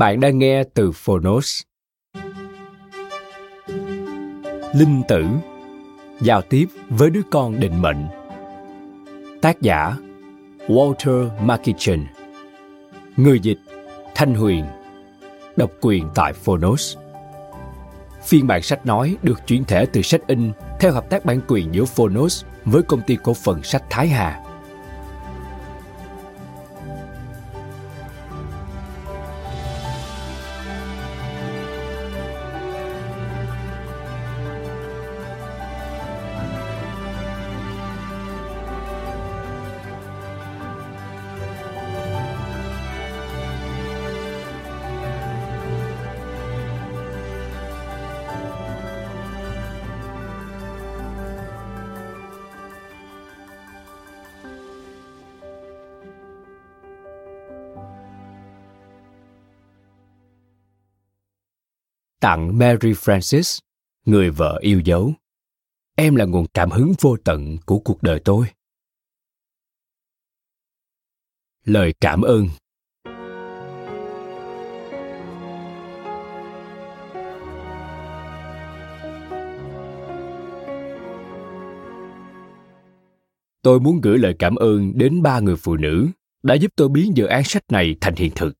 Bạn đang nghe từ Phonos. Linh tử Giao tiếp với đứa con định mệnh. Tác giả, Walter Markichin Người dịch, Thanh Huyền. Độc quyền tại Phonos. Phiên bản sách nói được chuyển thể từ sách in theo hợp tác bản quyền giữa Phonos với công ty cổ phần sách Thái Hà. Tặng Mary Francis, người vợ yêu dấu. Em là nguồn cảm hứng vô tận của cuộc đời tôi. Lời cảm ơn Tôi muốn gửi lời cảm ơn đến ba người phụ nữ đã giúp tôi biến dự án sách này thành hiện thực.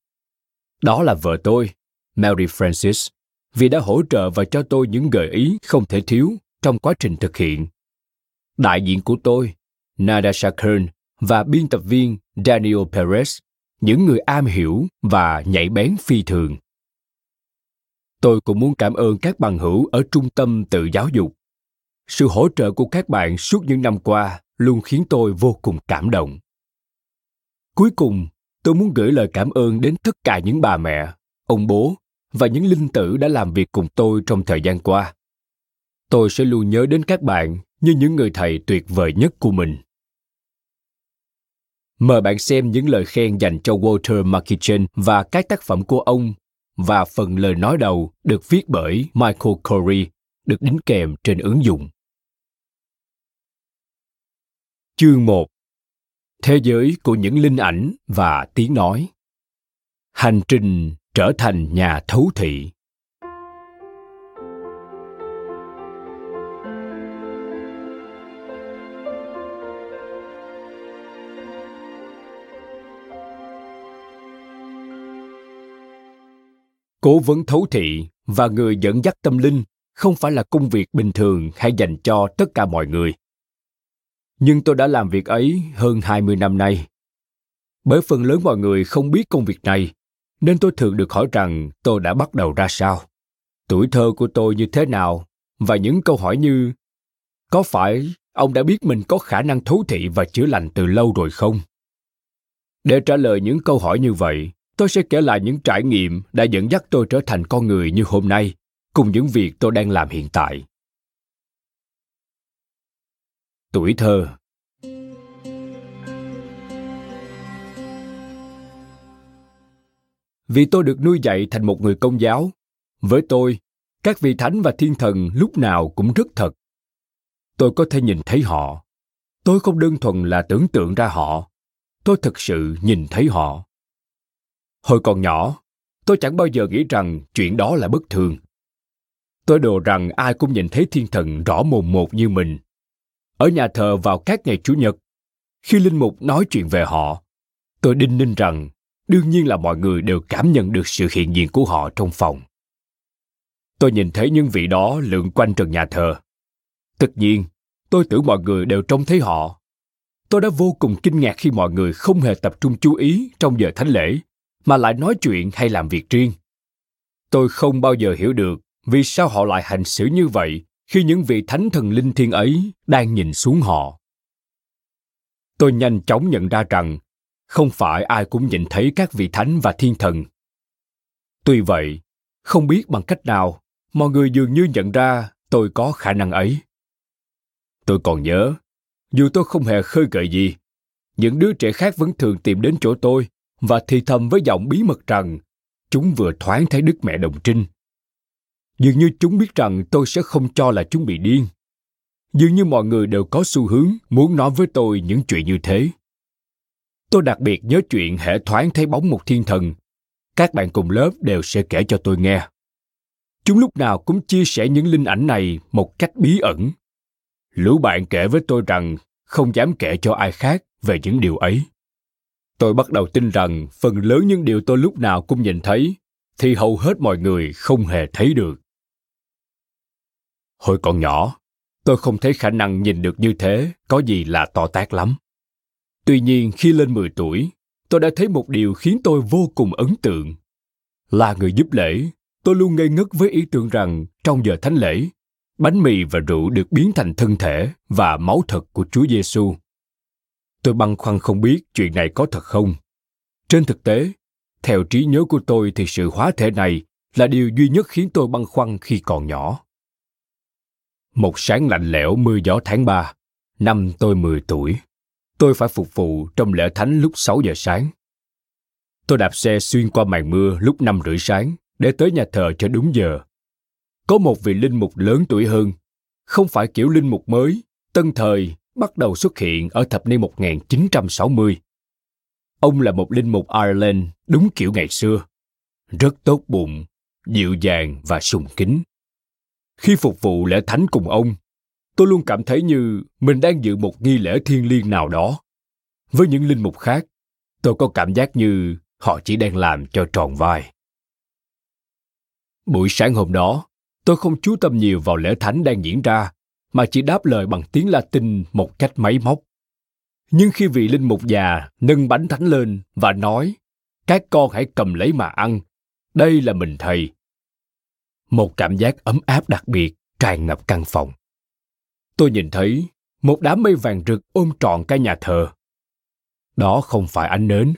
Đó là vợ tôi, Mary Francis, vì đã hỗ trợ và cho tôi những gợi ý không thể thiếu trong quá trình thực hiện. Đại diện của tôi, Nada Shakern và biên tập viên Daniel Perez, những người am hiểu và nhạy bén phi thường. Tôi cũng muốn cảm ơn các bằng hữu ở trung tâm tự giáo dục. Sự hỗ trợ của các bạn suốt những năm qua luôn khiến tôi vô cùng cảm động. Cuối cùng, tôi muốn gửi lời cảm ơn đến tất cả những bà mẹ, ông bố và những linh tử đã làm việc cùng tôi trong thời gian qua. Tôi sẽ luôn nhớ đến các bạn như những người thầy tuyệt vời nhất của mình. Mời bạn xem những lời khen dành cho Walter Markichin và các tác phẩm của ông và phần lời nói đầu được viết bởi Michael Corey được đính kèm trên ứng dụng. Chương 1 Thế giới của những linh ảnh và tiếng nói Hành trình trở thành nhà thấu thị cố vấn thấu thị và người dẫn dắt tâm linh không phải là công việc bình thường hay dành cho tất cả mọi người. Nhưng tôi đã làm việc ấy hơn 20 năm nay. Bởi phần lớn mọi người không biết công việc này, nên tôi thường được hỏi rằng tôi đã bắt đầu ra sao? Tuổi thơ của tôi như thế nào? Và những câu hỏi như, có phải ông đã biết mình có khả năng thú thị và chữa lành từ lâu rồi không? Để trả lời những câu hỏi như vậy, tôi sẽ kể lại những trải nghiệm đã dẫn dắt tôi trở thành con người như hôm nay, cùng những việc tôi đang làm hiện tại. Tuổi thơ vì tôi được nuôi dạy thành một người công giáo. Với tôi, các vị thánh và thiên thần lúc nào cũng rất thật. Tôi có thể nhìn thấy họ. Tôi không đơn thuần là tưởng tượng ra họ. Tôi thực sự nhìn thấy họ. Hồi còn nhỏ, tôi chẳng bao giờ nghĩ rằng chuyện đó là bất thường. Tôi đồ rằng ai cũng nhìn thấy thiên thần rõ mồn một như mình. Ở nhà thờ vào các ngày Chủ nhật, khi linh mục nói chuyện về họ, tôi đinh ninh rằng đương nhiên là mọi người đều cảm nhận được sự hiện diện của họ trong phòng. Tôi nhìn thấy những vị đó lượn quanh trần nhà thờ. Tất nhiên, tôi tưởng mọi người đều trông thấy họ. Tôi đã vô cùng kinh ngạc khi mọi người không hề tập trung chú ý trong giờ thánh lễ, mà lại nói chuyện hay làm việc riêng. Tôi không bao giờ hiểu được vì sao họ lại hành xử như vậy khi những vị thánh thần linh thiêng ấy đang nhìn xuống họ. Tôi nhanh chóng nhận ra rằng không phải ai cũng nhìn thấy các vị thánh và thiên thần. Tuy vậy, không biết bằng cách nào, mọi người dường như nhận ra tôi có khả năng ấy. Tôi còn nhớ, dù tôi không hề khơi gợi gì, những đứa trẻ khác vẫn thường tìm đến chỗ tôi và thì thầm với giọng bí mật rằng chúng vừa thoáng thấy Đức Mẹ Đồng Trinh. Dường như chúng biết rằng tôi sẽ không cho là chúng bị điên. Dường như mọi người đều có xu hướng muốn nói với tôi những chuyện như thế. Tôi đặc biệt nhớ chuyện hệ thoáng thấy bóng một thiên thần. Các bạn cùng lớp đều sẽ kể cho tôi nghe. Chúng lúc nào cũng chia sẻ những linh ảnh này một cách bí ẩn. Lũ bạn kể với tôi rằng không dám kể cho ai khác về những điều ấy. Tôi bắt đầu tin rằng phần lớn những điều tôi lúc nào cũng nhìn thấy thì hầu hết mọi người không hề thấy được. Hồi còn nhỏ, tôi không thấy khả năng nhìn được như thế có gì là to tát lắm. Tuy nhiên khi lên 10 tuổi, tôi đã thấy một điều khiến tôi vô cùng ấn tượng. Là người giúp lễ, tôi luôn ngây ngất với ý tưởng rằng trong giờ thánh lễ, bánh mì và rượu được biến thành thân thể và máu thật của Chúa Giêsu. Tôi băn khoăn không biết chuyện này có thật không. Trên thực tế, theo trí nhớ của tôi thì sự hóa thể này là điều duy nhất khiến tôi băn khoăn khi còn nhỏ. Một sáng lạnh lẽo mưa gió tháng 3, năm tôi 10 tuổi, tôi phải phục vụ trong lễ thánh lúc 6 giờ sáng. Tôi đạp xe xuyên qua màn mưa lúc 5 rưỡi sáng để tới nhà thờ cho đúng giờ. Có một vị linh mục lớn tuổi hơn, không phải kiểu linh mục mới, tân thời bắt đầu xuất hiện ở thập niên 1960. Ông là một linh mục Ireland đúng kiểu ngày xưa. Rất tốt bụng, dịu dàng và sùng kính. Khi phục vụ lễ thánh cùng ông, tôi luôn cảm thấy như mình đang dự một nghi lễ thiêng liêng nào đó. Với những linh mục khác, tôi có cảm giác như họ chỉ đang làm cho tròn vai. Buổi sáng hôm đó, tôi không chú tâm nhiều vào lễ thánh đang diễn ra, mà chỉ đáp lời bằng tiếng Latin một cách máy móc. Nhưng khi vị linh mục già nâng bánh thánh lên và nói, các con hãy cầm lấy mà ăn, đây là mình thầy. Một cảm giác ấm áp đặc biệt tràn ngập căn phòng. Tôi nhìn thấy một đám mây vàng rực ôm trọn cả nhà thờ. Đó không phải ánh nến,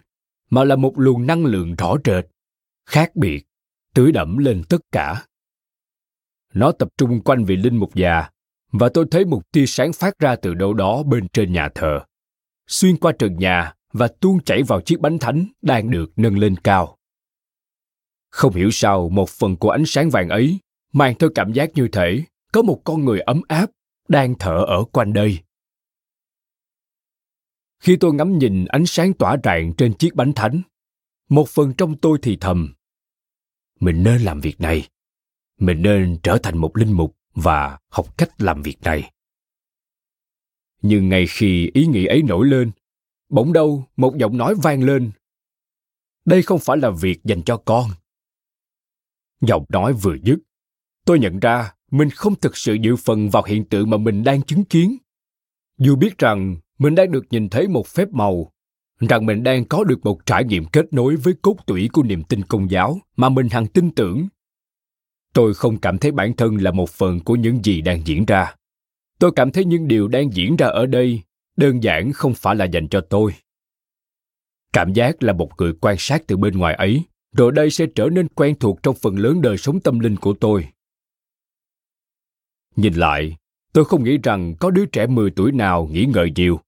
mà là một luồng năng lượng rõ rệt, khác biệt, tưới đẫm lên tất cả. Nó tập trung quanh vị linh mục già, và tôi thấy một tia sáng phát ra từ đâu đó bên trên nhà thờ, xuyên qua trần nhà và tuôn chảy vào chiếc bánh thánh đang được nâng lên cao. Không hiểu sao một phần của ánh sáng vàng ấy mang theo cảm giác như thể có một con người ấm áp đang thở ở quanh đây. Khi tôi ngắm nhìn ánh sáng tỏa rạng trên chiếc bánh thánh, một phần trong tôi thì thầm. Mình nên làm việc này. Mình nên trở thành một linh mục và học cách làm việc này. Nhưng ngay khi ý nghĩ ấy nổi lên, bỗng đâu một giọng nói vang lên. Đây không phải là việc dành cho con. Giọng nói vừa dứt, tôi nhận ra mình không thực sự dự phần vào hiện tượng mà mình đang chứng kiến. Dù biết rằng mình đang được nhìn thấy một phép màu, rằng mình đang có được một trải nghiệm kết nối với cốt tủy của niềm tin công giáo mà mình hằng tin tưởng. Tôi không cảm thấy bản thân là một phần của những gì đang diễn ra. Tôi cảm thấy những điều đang diễn ra ở đây đơn giản không phải là dành cho tôi. Cảm giác là một người quan sát từ bên ngoài ấy, rồi đây sẽ trở nên quen thuộc trong phần lớn đời sống tâm linh của tôi. Nhìn lại, tôi không nghĩ rằng có đứa trẻ 10 tuổi nào nghĩ ngợi nhiều.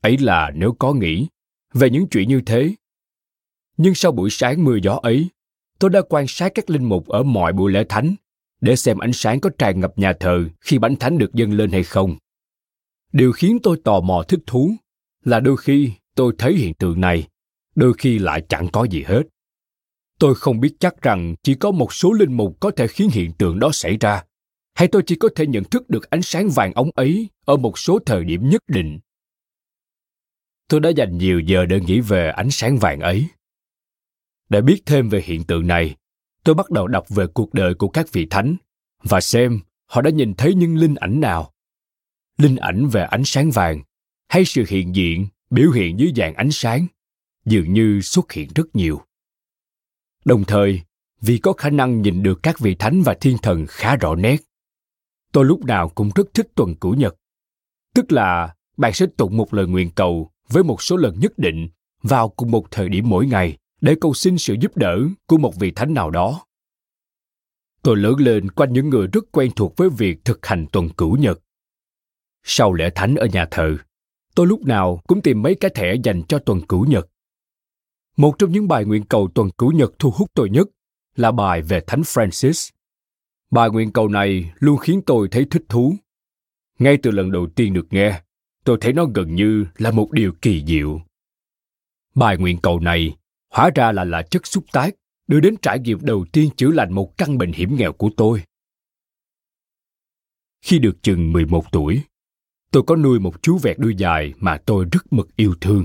Ấy là nếu có nghĩ về những chuyện như thế. Nhưng sau buổi sáng mưa gió ấy, tôi đã quan sát các linh mục ở mọi buổi lễ thánh để xem ánh sáng có tràn ngập nhà thờ khi bánh thánh được dâng lên hay không. Điều khiến tôi tò mò thích thú là đôi khi tôi thấy hiện tượng này, đôi khi lại chẳng có gì hết. Tôi không biết chắc rằng chỉ có một số linh mục có thể khiến hiện tượng đó xảy ra, hay tôi chỉ có thể nhận thức được ánh sáng vàng ống ấy ở một số thời điểm nhất định. Tôi đã dành nhiều giờ để nghĩ về ánh sáng vàng ấy. Để biết thêm về hiện tượng này, tôi bắt đầu đọc về cuộc đời của các vị thánh và xem họ đã nhìn thấy những linh ảnh nào. Linh ảnh về ánh sáng vàng hay sự hiện diện biểu hiện dưới dạng ánh sáng dường như xuất hiện rất nhiều đồng thời vì có khả năng nhìn được các vị thánh và thiên thần khá rõ nét tôi lúc nào cũng rất thích tuần cửu nhật. Tức là bạn sẽ tụng một lời nguyện cầu với một số lần nhất định vào cùng một thời điểm mỗi ngày để cầu xin sự giúp đỡ của một vị thánh nào đó. Tôi lớn lên quanh những người rất quen thuộc với việc thực hành tuần cửu nhật. Sau lễ thánh ở nhà thờ, tôi lúc nào cũng tìm mấy cái thẻ dành cho tuần cửu nhật. Một trong những bài nguyện cầu tuần cửu nhật thu hút tôi nhất là bài về Thánh Francis. Bài nguyện cầu này luôn khiến tôi thấy thích thú. Ngay từ lần đầu tiên được nghe, tôi thấy nó gần như là một điều kỳ diệu. Bài nguyện cầu này hóa ra là là chất xúc tác đưa đến trải nghiệm đầu tiên chữa lành một căn bệnh hiểm nghèo của tôi. Khi được chừng 11 tuổi, tôi có nuôi một chú vẹt đuôi dài mà tôi rất mực yêu thương.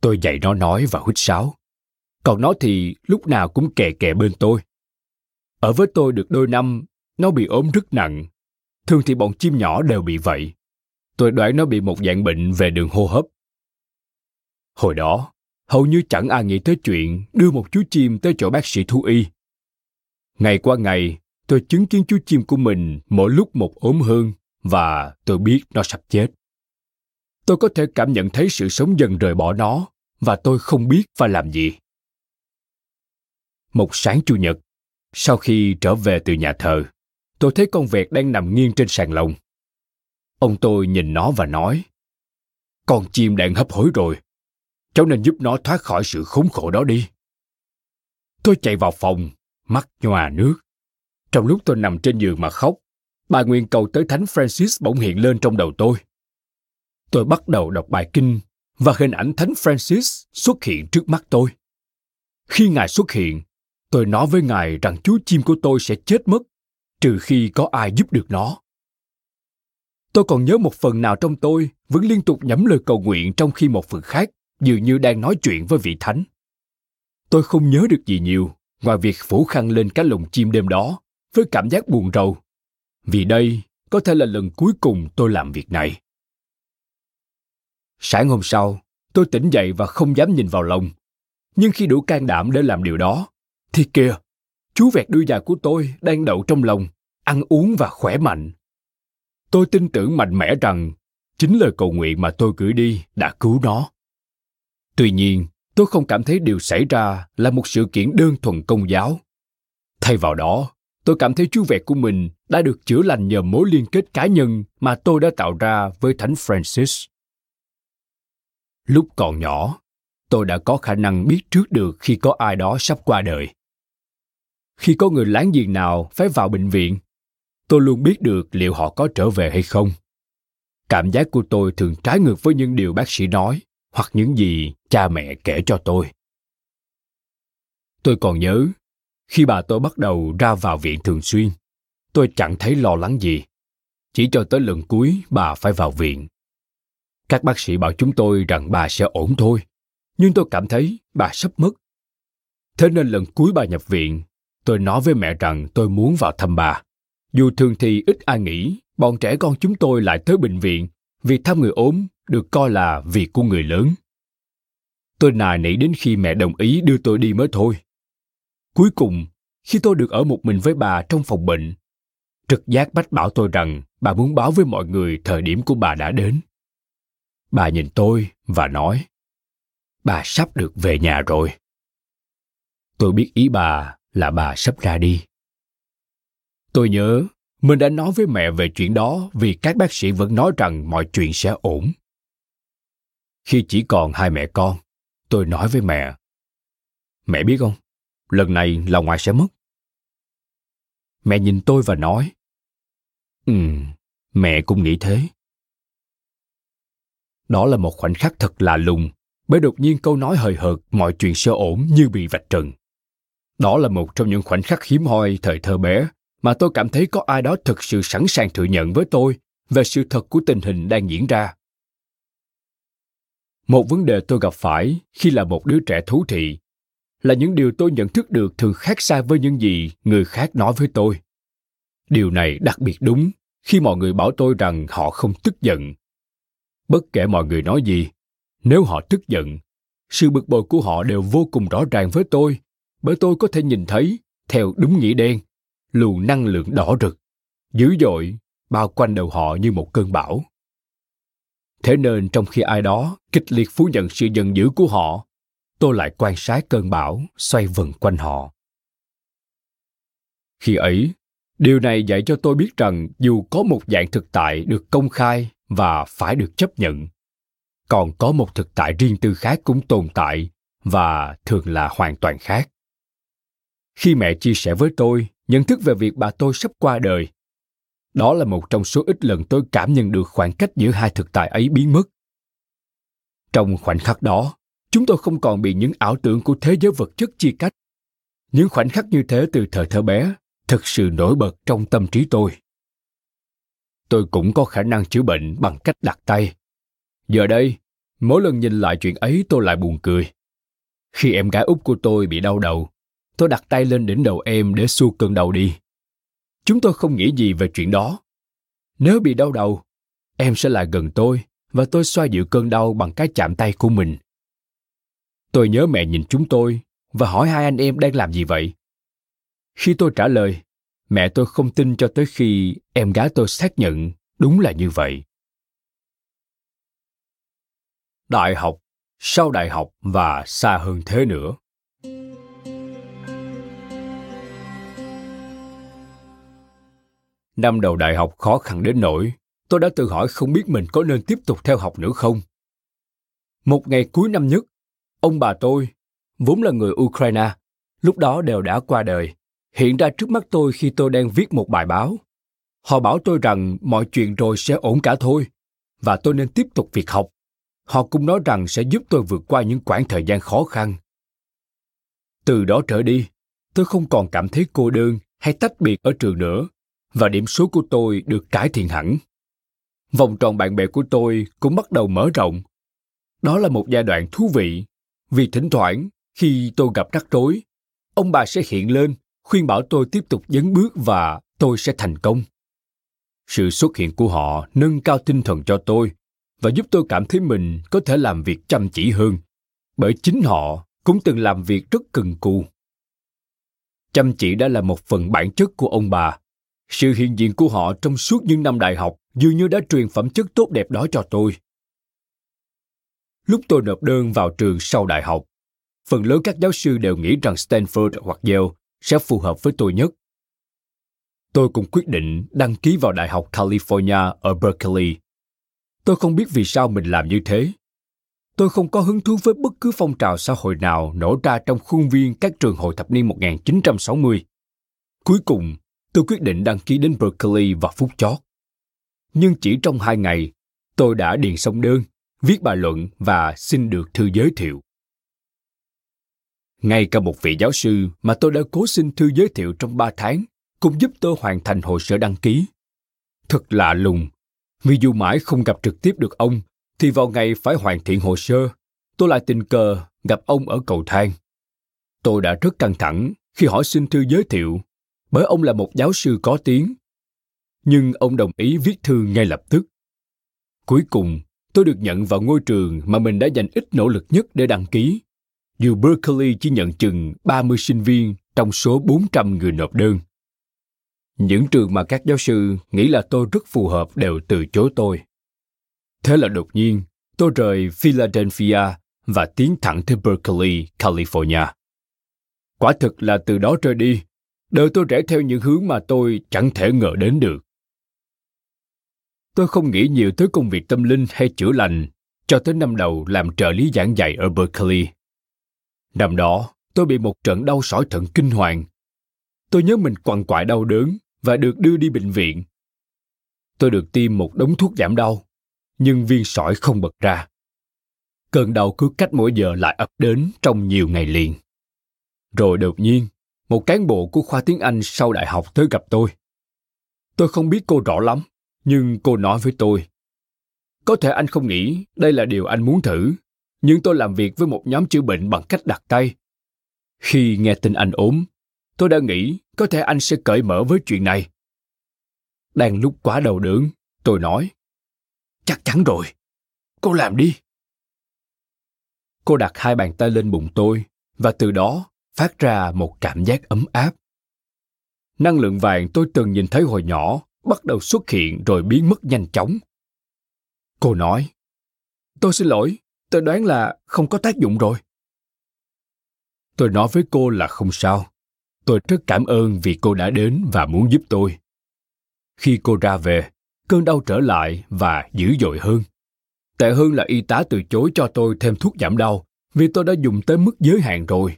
Tôi dạy nó nói và hít sáo. Còn nó thì lúc nào cũng kè kè bên tôi. Ở với tôi được đôi năm, nó bị ốm rất nặng. Thường thì bọn chim nhỏ đều bị vậy. Tôi đoán nó bị một dạng bệnh về đường hô hấp. Hồi đó, hầu như chẳng ai nghĩ tới chuyện đưa một chú chim tới chỗ bác sĩ thú y. Ngày qua ngày, tôi chứng kiến chú chim của mình mỗi lúc một ốm hơn và tôi biết nó sắp chết tôi có thể cảm nhận thấy sự sống dần rời bỏ nó và tôi không biết phải làm gì một sáng chủ nhật sau khi trở về từ nhà thờ, tôi thấy con vẹt đang nằm nghiêng trên sàn lồng. Ông tôi nhìn nó và nói, con chim đang hấp hối rồi. Cháu nên giúp nó thoát khỏi sự khốn khổ đó đi. Tôi chạy vào phòng, mắt nhòa nước. Trong lúc tôi nằm trên giường mà khóc, bài nguyện cầu tới thánh francis bỗng hiện lên trong đầu tôi. Tôi bắt đầu đọc bài kinh và hình ảnh thánh francis xuất hiện trước mắt tôi. Khi ngài xuất hiện tôi nói với ngài rằng chú chim của tôi sẽ chết mất trừ khi có ai giúp được nó tôi còn nhớ một phần nào trong tôi vẫn liên tục nhẩm lời cầu nguyện trong khi một phần khác dường như đang nói chuyện với vị thánh tôi không nhớ được gì nhiều ngoài việc phủ khăn lên cái lồng chim đêm đó với cảm giác buồn rầu vì đây có thể là lần cuối cùng tôi làm việc này Sáng hôm sau, tôi tỉnh dậy và không dám nhìn vào lồng. Nhưng khi đủ can đảm để làm điều đó, thì kìa, chú vẹt đuôi dài của tôi đang đậu trong lòng ăn uống và khỏe mạnh. Tôi tin tưởng mạnh mẽ rằng chính lời cầu nguyện mà tôi gửi đi đã cứu nó. Tuy nhiên, tôi không cảm thấy điều xảy ra là một sự kiện đơn thuần công giáo. Thay vào đó, tôi cảm thấy chú vẹt của mình đã được chữa lành nhờ mối liên kết cá nhân mà tôi đã tạo ra với Thánh Francis. Lúc còn nhỏ, tôi đã có khả năng biết trước được khi có ai đó sắp qua đời. Khi có người láng giềng nào phải vào bệnh viện, tôi luôn biết được liệu họ có trở về hay không. Cảm giác của tôi thường trái ngược với những điều bác sĩ nói hoặc những gì cha mẹ kể cho tôi. Tôi còn nhớ, khi bà tôi bắt đầu ra vào viện thường xuyên, tôi chẳng thấy lo lắng gì. Chỉ cho tới lần cuối bà phải vào viện các bác sĩ bảo chúng tôi rằng bà sẽ ổn thôi, nhưng tôi cảm thấy bà sắp mất. Thế nên lần cuối bà nhập viện, tôi nói với mẹ rằng tôi muốn vào thăm bà. Dù thường thì ít ai nghĩ bọn trẻ con chúng tôi lại tới bệnh viện vì thăm người ốm được coi là việc của người lớn. Tôi nài nỉ đến khi mẹ đồng ý đưa tôi đi mới thôi. Cuối cùng, khi tôi được ở một mình với bà trong phòng bệnh, trực giác bách bảo tôi rằng bà muốn báo với mọi người thời điểm của bà đã đến. Bà nhìn tôi và nói, bà sắp được về nhà rồi. Tôi biết ý bà là bà sắp ra đi. Tôi nhớ mình đã nói với mẹ về chuyện đó vì các bác sĩ vẫn nói rằng mọi chuyện sẽ ổn. Khi chỉ còn hai mẹ con, tôi nói với mẹ. Mẹ biết không, lần này là ngoại sẽ mất. Mẹ nhìn tôi và nói. Ừ, mẹ cũng nghĩ thế. Đó là một khoảnh khắc thật lạ lùng, bởi đột nhiên câu nói hời hợt mọi chuyện sẽ ổn như bị vạch trần. Đó là một trong những khoảnh khắc hiếm hoi thời thơ bé mà tôi cảm thấy có ai đó thực sự sẵn sàng thừa nhận với tôi về sự thật của tình hình đang diễn ra. Một vấn đề tôi gặp phải khi là một đứa trẻ thú thị là những điều tôi nhận thức được thường khác xa với những gì người khác nói với tôi. Điều này đặc biệt đúng khi mọi người bảo tôi rằng họ không tức giận. Bất kể mọi người nói gì, nếu họ tức giận, sự bực bội của họ đều vô cùng rõ ràng với tôi, bởi tôi có thể nhìn thấy, theo đúng nghĩa đen, luồng năng lượng đỏ rực, dữ dội, bao quanh đầu họ như một cơn bão. Thế nên trong khi ai đó kịch liệt phủ nhận sự giận dữ của họ, tôi lại quan sát cơn bão xoay vần quanh họ. Khi ấy, điều này dạy cho tôi biết rằng dù có một dạng thực tại được công khai và phải được chấp nhận, còn có một thực tại riêng tư khác cũng tồn tại và thường là hoàn toàn khác. Khi mẹ chia sẻ với tôi nhận thức về việc bà tôi sắp qua đời, đó là một trong số ít lần tôi cảm nhận được khoảng cách giữa hai thực tại ấy biến mất. Trong khoảnh khắc đó, chúng tôi không còn bị những ảo tưởng của thế giới vật chất chia cách. Những khoảnh khắc như thế từ thời thơ bé thực sự nổi bật trong tâm trí tôi. Tôi cũng có khả năng chữa bệnh bằng cách đặt tay. Giờ đây, mỗi lần nhìn lại chuyện ấy tôi lại buồn cười. Khi em gái út của tôi bị đau đầu, tôi đặt tay lên đỉnh đầu em để xua cơn đau đi. Chúng tôi không nghĩ gì về chuyện đó. Nếu bị đau đầu, em sẽ lại gần tôi và tôi xoa dịu cơn đau bằng cái chạm tay của mình. Tôi nhớ mẹ nhìn chúng tôi và hỏi hai anh em đang làm gì vậy. Khi tôi trả lời, mẹ tôi không tin cho tới khi em gái tôi xác nhận đúng là như vậy. Đại học, sau đại học và xa hơn thế nữa. Năm đầu đại học khó khăn đến nỗi tôi đã tự hỏi không biết mình có nên tiếp tục theo học nữa không. Một ngày cuối năm nhất, ông bà tôi, vốn là người Ukraine, lúc đó đều đã qua đời, hiện ra trước mắt tôi khi tôi đang viết một bài báo. Họ bảo tôi rằng mọi chuyện rồi sẽ ổn cả thôi, và tôi nên tiếp tục việc học. Họ cũng nói rằng sẽ giúp tôi vượt qua những quãng thời gian khó khăn. Từ đó trở đi, tôi không còn cảm thấy cô đơn hay tách biệt ở trường nữa, và điểm số của tôi được cải thiện hẳn. Vòng tròn bạn bè của tôi cũng bắt đầu mở rộng. Đó là một giai đoạn thú vị, vì thỉnh thoảng khi tôi gặp rắc rối, ông bà sẽ hiện lên khuyên bảo tôi tiếp tục dấn bước và tôi sẽ thành công. Sự xuất hiện của họ nâng cao tinh thần cho tôi và giúp tôi cảm thấy mình có thể làm việc chăm chỉ hơn, bởi chính họ cũng từng làm việc rất cần cù. Chăm chỉ đã là một phần bản chất của ông bà. Sự hiện diện của họ trong suốt những năm đại học dường như đã truyền phẩm chất tốt đẹp đó cho tôi. Lúc tôi nộp đơn vào trường sau đại học, phần lớn các giáo sư đều nghĩ rằng Stanford hoặc Yale sẽ phù hợp với tôi nhất. Tôi cũng quyết định đăng ký vào Đại học California ở Berkeley. Tôi không biết vì sao mình làm như thế. Tôi không có hứng thú với bất cứ phong trào xã hội nào nổ ra trong khuôn viên các trường hồi thập niên 1960. Cuối cùng, tôi quyết định đăng ký đến Berkeley vào phút chót. Nhưng chỉ trong hai ngày, tôi đã điền xong đơn, viết bài luận và xin được thư giới thiệu. Ngay cả một vị giáo sư mà tôi đã cố xin thư giới thiệu trong ba tháng cũng giúp tôi hoàn thành hồ sơ đăng ký. Thật lạ lùng, vì dù mãi không gặp trực tiếp được ông, thì vào ngày phải hoàn thiện hồ sơ, tôi lại tình cờ gặp ông ở cầu thang. Tôi đã rất căng thẳng khi hỏi xin thư giới thiệu, bởi ông là một giáo sư có tiếng. Nhưng ông đồng ý viết thư ngay lập tức. Cuối cùng, tôi được nhận vào ngôi trường mà mình đã dành ít nỗ lực nhất để đăng ký dù Berkeley chỉ nhận chừng 30 sinh viên trong số 400 người nộp đơn. Những trường mà các giáo sư nghĩ là tôi rất phù hợp đều từ chối tôi. Thế là đột nhiên, tôi rời Philadelphia và tiến thẳng tới Berkeley, California. Quả thực là từ đó trở đi, đời tôi rẽ theo những hướng mà tôi chẳng thể ngờ đến được. Tôi không nghĩ nhiều tới công việc tâm linh hay chữa lành cho tới năm đầu làm trợ lý giảng dạy ở Berkeley. Năm đó, tôi bị một trận đau sỏi thận kinh hoàng. Tôi nhớ mình quằn quại đau đớn và được đưa đi bệnh viện. Tôi được tiêm một đống thuốc giảm đau, nhưng viên sỏi không bật ra. Cơn đau cứ cách mỗi giờ lại ập đến trong nhiều ngày liền. Rồi đột nhiên, một cán bộ của khoa tiếng Anh sau đại học tới gặp tôi. Tôi không biết cô rõ lắm, nhưng cô nói với tôi. Có thể anh không nghĩ đây là điều anh muốn thử, nhưng tôi làm việc với một nhóm chữa bệnh bằng cách đặt tay. Khi nghe tin anh ốm, tôi đã nghĩ có thể anh sẽ cởi mở với chuyện này. Đang lúc quá đầu đớn, tôi nói. Chắc chắn rồi, cô làm đi. Cô đặt hai bàn tay lên bụng tôi và từ đó phát ra một cảm giác ấm áp. Năng lượng vàng tôi từng nhìn thấy hồi nhỏ bắt đầu xuất hiện rồi biến mất nhanh chóng. Cô nói, tôi xin lỗi, tôi đoán là không có tác dụng rồi. Tôi nói với cô là không sao. Tôi rất cảm ơn vì cô đã đến và muốn giúp tôi. Khi cô ra về, cơn đau trở lại và dữ dội hơn. Tệ hơn là y tá từ chối cho tôi thêm thuốc giảm đau vì tôi đã dùng tới mức giới hạn rồi.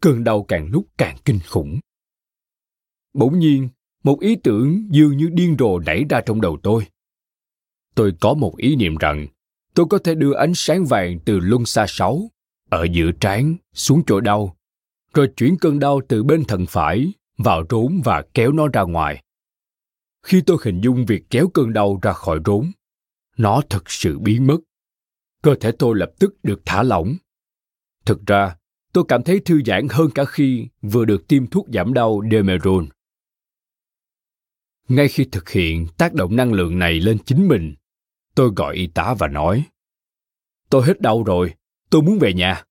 Cơn đau càng lúc càng kinh khủng. Bỗng nhiên, một ý tưởng dường như điên rồ nảy ra trong đầu tôi. Tôi có một ý niệm rằng tôi có thể đưa ánh sáng vàng từ luân xa sáu ở giữa trán xuống chỗ đau, rồi chuyển cơn đau từ bên thận phải vào rốn và kéo nó ra ngoài. Khi tôi hình dung việc kéo cơn đau ra khỏi rốn, nó thực sự biến mất. Cơ thể tôi lập tức được thả lỏng. Thực ra, tôi cảm thấy thư giãn hơn cả khi vừa được tiêm thuốc giảm đau Demerol. Ngay khi thực hiện tác động năng lượng này lên chính mình, tôi gọi y tá và nói Tôi hết đau rồi, tôi muốn về nhà.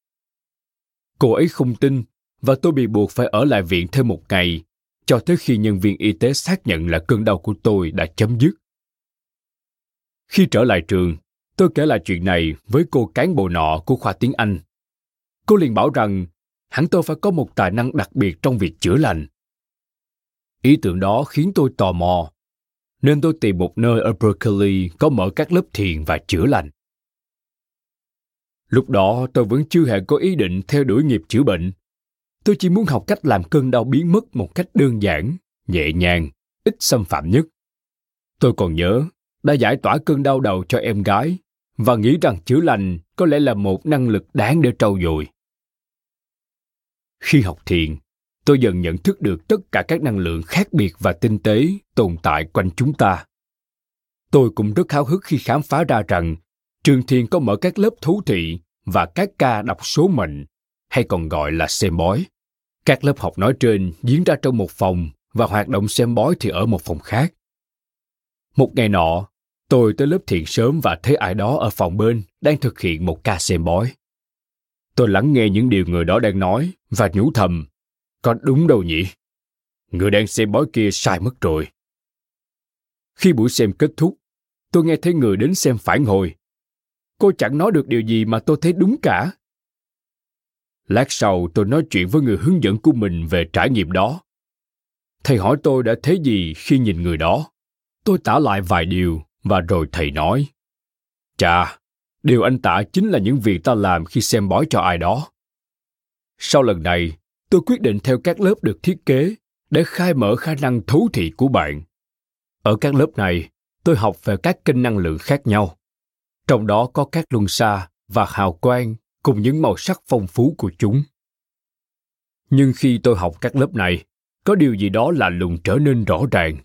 Cô ấy không tin và tôi bị buộc phải ở lại viện thêm một ngày cho tới khi nhân viên y tế xác nhận là cơn đau của tôi đã chấm dứt. Khi trở lại trường, tôi kể lại chuyện này với cô cán bộ nọ của khoa tiếng Anh. Cô liền bảo rằng hẳn tôi phải có một tài năng đặc biệt trong việc chữa lành. Ý tưởng đó khiến tôi tò mò, nên tôi tìm một nơi ở Berkeley có mở các lớp thiền và chữa lành. Lúc đó tôi vẫn chưa hề có ý định theo đuổi nghiệp chữa bệnh. Tôi chỉ muốn học cách làm cơn đau biến mất một cách đơn giản, nhẹ nhàng, ít xâm phạm nhất. Tôi còn nhớ đã giải tỏa cơn đau đầu cho em gái và nghĩ rằng chữa lành có lẽ là một năng lực đáng để trau dồi. Khi học thiền, tôi dần nhận thức được tất cả các năng lượng khác biệt và tinh tế tồn tại quanh chúng ta. Tôi cũng rất háo hức khi khám phá ra rằng Trường Thiền có mở các lớp thú thị và các ca đọc số mệnh, hay còn gọi là xem bói. Các lớp học nói trên diễn ra trong một phòng và hoạt động xem bói thì ở một phòng khác. Một ngày nọ, tôi tới lớp thiền sớm và thấy ai đó ở phòng bên đang thực hiện một ca xem bói. Tôi lắng nghe những điều người đó đang nói và nhủ thầm, có đúng đâu nhỉ? Người đang xem bói kia sai mất rồi. Khi buổi xem kết thúc, tôi nghe thấy người đến xem phản hồi. Cô chẳng nói được điều gì mà tôi thấy đúng cả. Lát sau tôi nói chuyện với người hướng dẫn của mình về trải nghiệm đó. Thầy hỏi tôi đã thấy gì khi nhìn người đó. Tôi tả lại vài điều và rồi thầy nói. Chà điều anh tả chính là những việc ta làm khi xem bói cho ai đó sau lần này tôi quyết định theo các lớp được thiết kế để khai mở khả năng thấu thị của bạn ở các lớp này tôi học về các kênh năng lượng khác nhau trong đó có các luân xa và hào quang cùng những màu sắc phong phú của chúng. Nhưng khi tôi học các lớp này, có điều gì đó là lùng trở nên rõ ràng.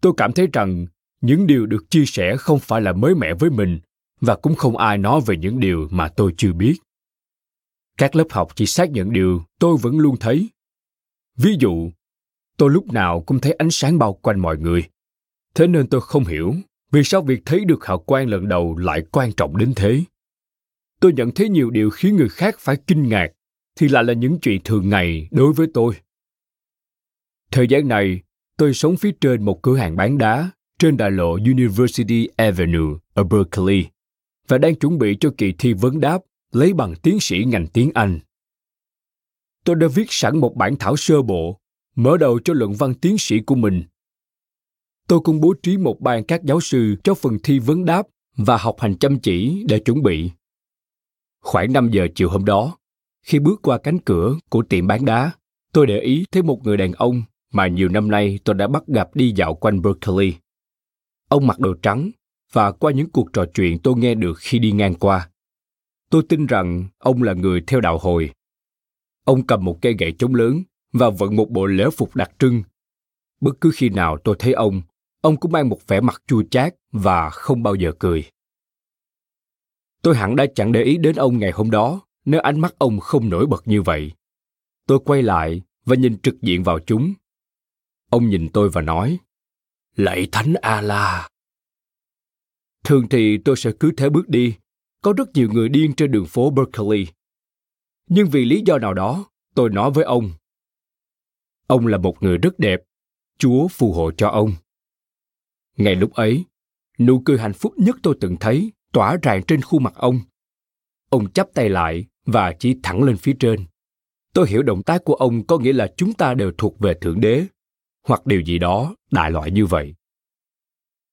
Tôi cảm thấy rằng những điều được chia sẻ không phải là mới mẻ với mình và cũng không ai nói về những điều mà tôi chưa biết. Các lớp học chỉ xác nhận điều tôi vẫn luôn thấy. Ví dụ, tôi lúc nào cũng thấy ánh sáng bao quanh mọi người. Thế nên tôi không hiểu vì sao việc thấy được hào quang lần đầu lại quan trọng đến thế tôi nhận thấy nhiều điều khiến người khác phải kinh ngạc thì lại là những chuyện thường ngày đối với tôi thời gian này tôi sống phía trên một cửa hàng bán đá trên đại lộ University Avenue ở Berkeley và đang chuẩn bị cho kỳ thi vấn đáp lấy bằng tiến sĩ ngành tiếng Anh. Tôi đã viết sẵn một bản thảo sơ bộ, mở đầu cho luận văn tiến sĩ của mình tôi cũng bố trí một ban các giáo sư cho phần thi vấn đáp và học hành chăm chỉ để chuẩn bị. Khoảng 5 giờ chiều hôm đó, khi bước qua cánh cửa của tiệm bán đá, tôi để ý thấy một người đàn ông mà nhiều năm nay tôi đã bắt gặp đi dạo quanh Berkeley. Ông mặc đồ trắng và qua những cuộc trò chuyện tôi nghe được khi đi ngang qua. Tôi tin rằng ông là người theo đạo hồi. Ông cầm một cây gậy chống lớn và vận một bộ lễ phục đặc trưng. Bất cứ khi nào tôi thấy ông, ông cũng mang một vẻ mặt chua chát và không bao giờ cười. Tôi hẳn đã chẳng để ý đến ông ngày hôm đó nếu ánh mắt ông không nổi bật như vậy. Tôi quay lại và nhìn trực diện vào chúng. Ông nhìn tôi và nói, Lạy Thánh A-la! Thường thì tôi sẽ cứ thế bước đi. Có rất nhiều người điên trên đường phố Berkeley. Nhưng vì lý do nào đó, tôi nói với ông. Ông là một người rất đẹp. Chúa phù hộ cho ông. Ngay lúc ấy, nụ cười hạnh phúc nhất tôi từng thấy tỏa ràng trên khuôn mặt ông. Ông chắp tay lại và chỉ thẳng lên phía trên. Tôi hiểu động tác của ông có nghĩa là chúng ta đều thuộc về Thượng Đế, hoặc điều gì đó đại loại như vậy.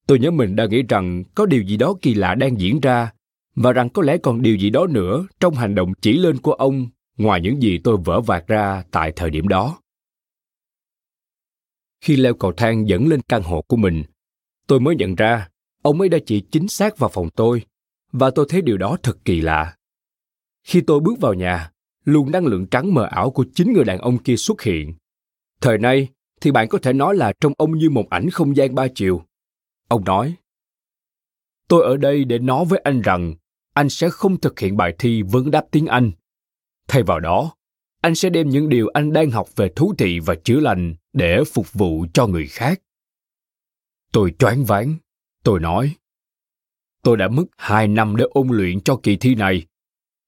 Tôi nhớ mình đã nghĩ rằng có điều gì đó kỳ lạ đang diễn ra và rằng có lẽ còn điều gì đó nữa trong hành động chỉ lên của ông ngoài những gì tôi vỡ vạc ra tại thời điểm đó. Khi leo cầu thang dẫn lên căn hộ của mình, tôi mới nhận ra ông ấy đã chỉ chính xác vào phòng tôi và tôi thấy điều đó thật kỳ lạ. Khi tôi bước vào nhà, luồng năng lượng trắng mờ ảo của chính người đàn ông kia xuất hiện. Thời nay thì bạn có thể nói là trông ông như một ảnh không gian ba chiều. Ông nói, Tôi ở đây để nói với anh rằng anh sẽ không thực hiện bài thi vấn đáp tiếng Anh. Thay vào đó, anh sẽ đem những điều anh đang học về thú thị và chữa lành để phục vụ cho người khác. Tôi choáng váng. Tôi nói, tôi đã mất hai năm để ôn luyện cho kỳ thi này.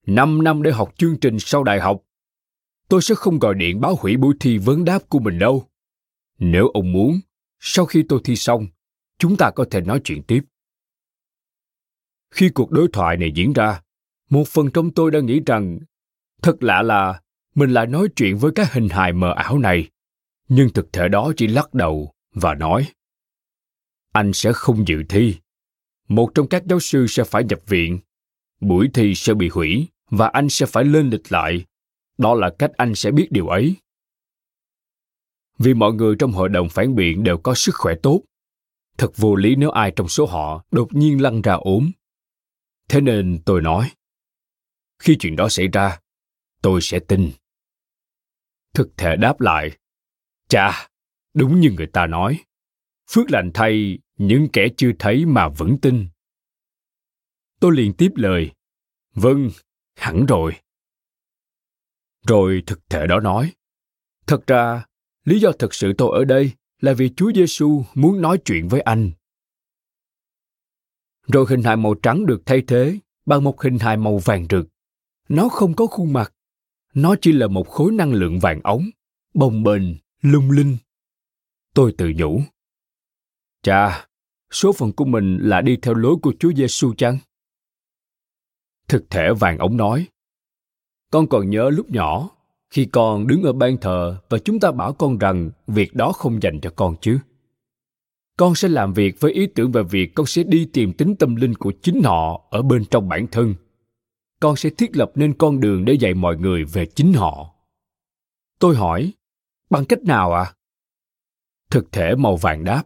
năm năm để học chương trình sau đại học. Tôi sẽ không gọi điện báo hủy buổi thi vấn đáp của mình đâu. Nếu ông muốn, sau khi tôi thi xong, chúng ta có thể nói chuyện tiếp. Khi cuộc đối thoại này diễn ra, một phần trong tôi đã nghĩ rằng thật lạ là mình lại nói chuyện với các hình hài mờ ảo này, nhưng thực thể đó chỉ lắc đầu và nói anh sẽ không dự thi. Một trong các giáo sư sẽ phải nhập viện. Buổi thi sẽ bị hủy và anh sẽ phải lên lịch lại. Đó là cách anh sẽ biết điều ấy. Vì mọi người trong hội đồng phản biện đều có sức khỏe tốt. Thật vô lý nếu ai trong số họ đột nhiên lăn ra ốm. Thế nên tôi nói, khi chuyện đó xảy ra, tôi sẽ tin. Thực thể đáp lại, chà, đúng như người ta nói, phước lành thay những kẻ chưa thấy mà vẫn tin tôi liền tiếp lời vâng hẳn rồi rồi thực thể đó nói thật ra lý do thực sự tôi ở đây là vì chúa giêsu muốn nói chuyện với anh. Rồi hình hài màu trắng được thay thế bằng một hình hài màu vàng rực. Nó không có khuôn mặt nó chỉ là một khối năng lượng vàng ống bồng bềnh lung linh. Tôi tự nhủ chà số phận của mình là đi theo lối của Chúa Giêsu chăng? Thực thể vàng ống nói, con còn nhớ lúc nhỏ, khi con đứng ở ban thờ và chúng ta bảo con rằng việc đó không dành cho con chứ. Con sẽ làm việc với ý tưởng về việc con sẽ đi tìm tính tâm linh của chính họ ở bên trong bản thân. Con sẽ thiết lập nên con đường để dạy mọi người về chính họ. Tôi hỏi, bằng cách nào ạ? À? Thực thể màu vàng đáp,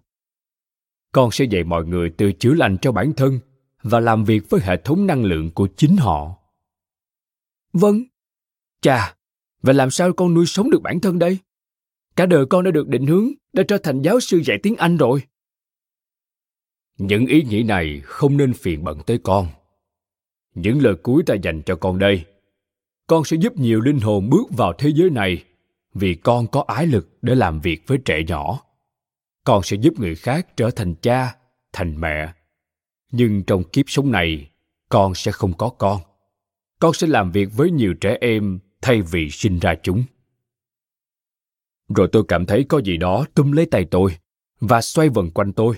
con sẽ dạy mọi người tự chữa lành cho bản thân và làm việc với hệ thống năng lượng của chính họ vâng chà và làm sao con nuôi sống được bản thân đây? Cả đời con đã được định hướng, đã trở thành giáo sư dạy tiếng anh rồi. Những ý nghĩ này không nên phiền bận tới con. Những lời cuối ta dành cho con đây. Con sẽ giúp nhiều linh hồn bước vào thế giới này vì con có ái lực để làm việc với trẻ nhỏ. Con sẽ giúp người khác trở thành cha, thành mẹ. Nhưng trong kiếp sống này, con sẽ không có con. Con sẽ làm việc với nhiều trẻ em thay vì sinh ra chúng rồi tôi cảm thấy có gì đó túm lấy tay tôi và xoay vần quanh tôi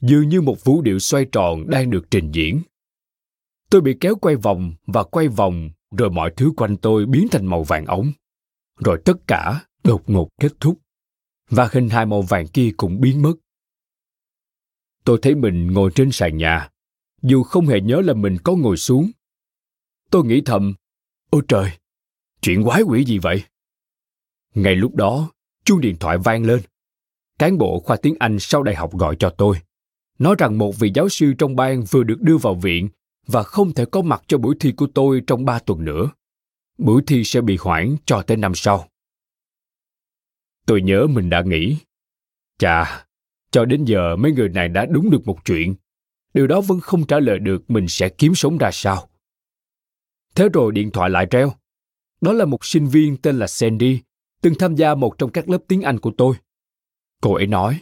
dường như một vũ điệu xoay tròn đang được trình diễn tôi bị kéo quay vòng và quay vòng rồi mọi thứ quanh tôi biến thành màu vàng ống rồi tất cả đột ngột kết thúc và hình hài màu vàng kia cũng biến mất. Tôi thấy mình ngồi trên sàn nhà, dù không hề nhớ là mình có ngồi xuống. Tôi nghĩ thầm, ôi trời, chuyện quái quỷ gì vậy? Ngay lúc đó, chuông điện thoại vang lên. Cán bộ khoa tiếng Anh sau đại học gọi cho tôi, nói rằng một vị giáo sư trong bang vừa được đưa vào viện và không thể có mặt cho buổi thi của tôi trong ba tuần nữa. Buổi thi sẽ bị hoãn cho tới năm sau. Tôi nhớ mình đã nghĩ, chà, cho đến giờ mấy người này đã đúng được một chuyện. Điều đó vẫn không trả lời được mình sẽ kiếm sống ra sao. Thế rồi điện thoại lại treo. Đó là một sinh viên tên là Sandy, từng tham gia một trong các lớp tiếng Anh của tôi. Cô ấy nói,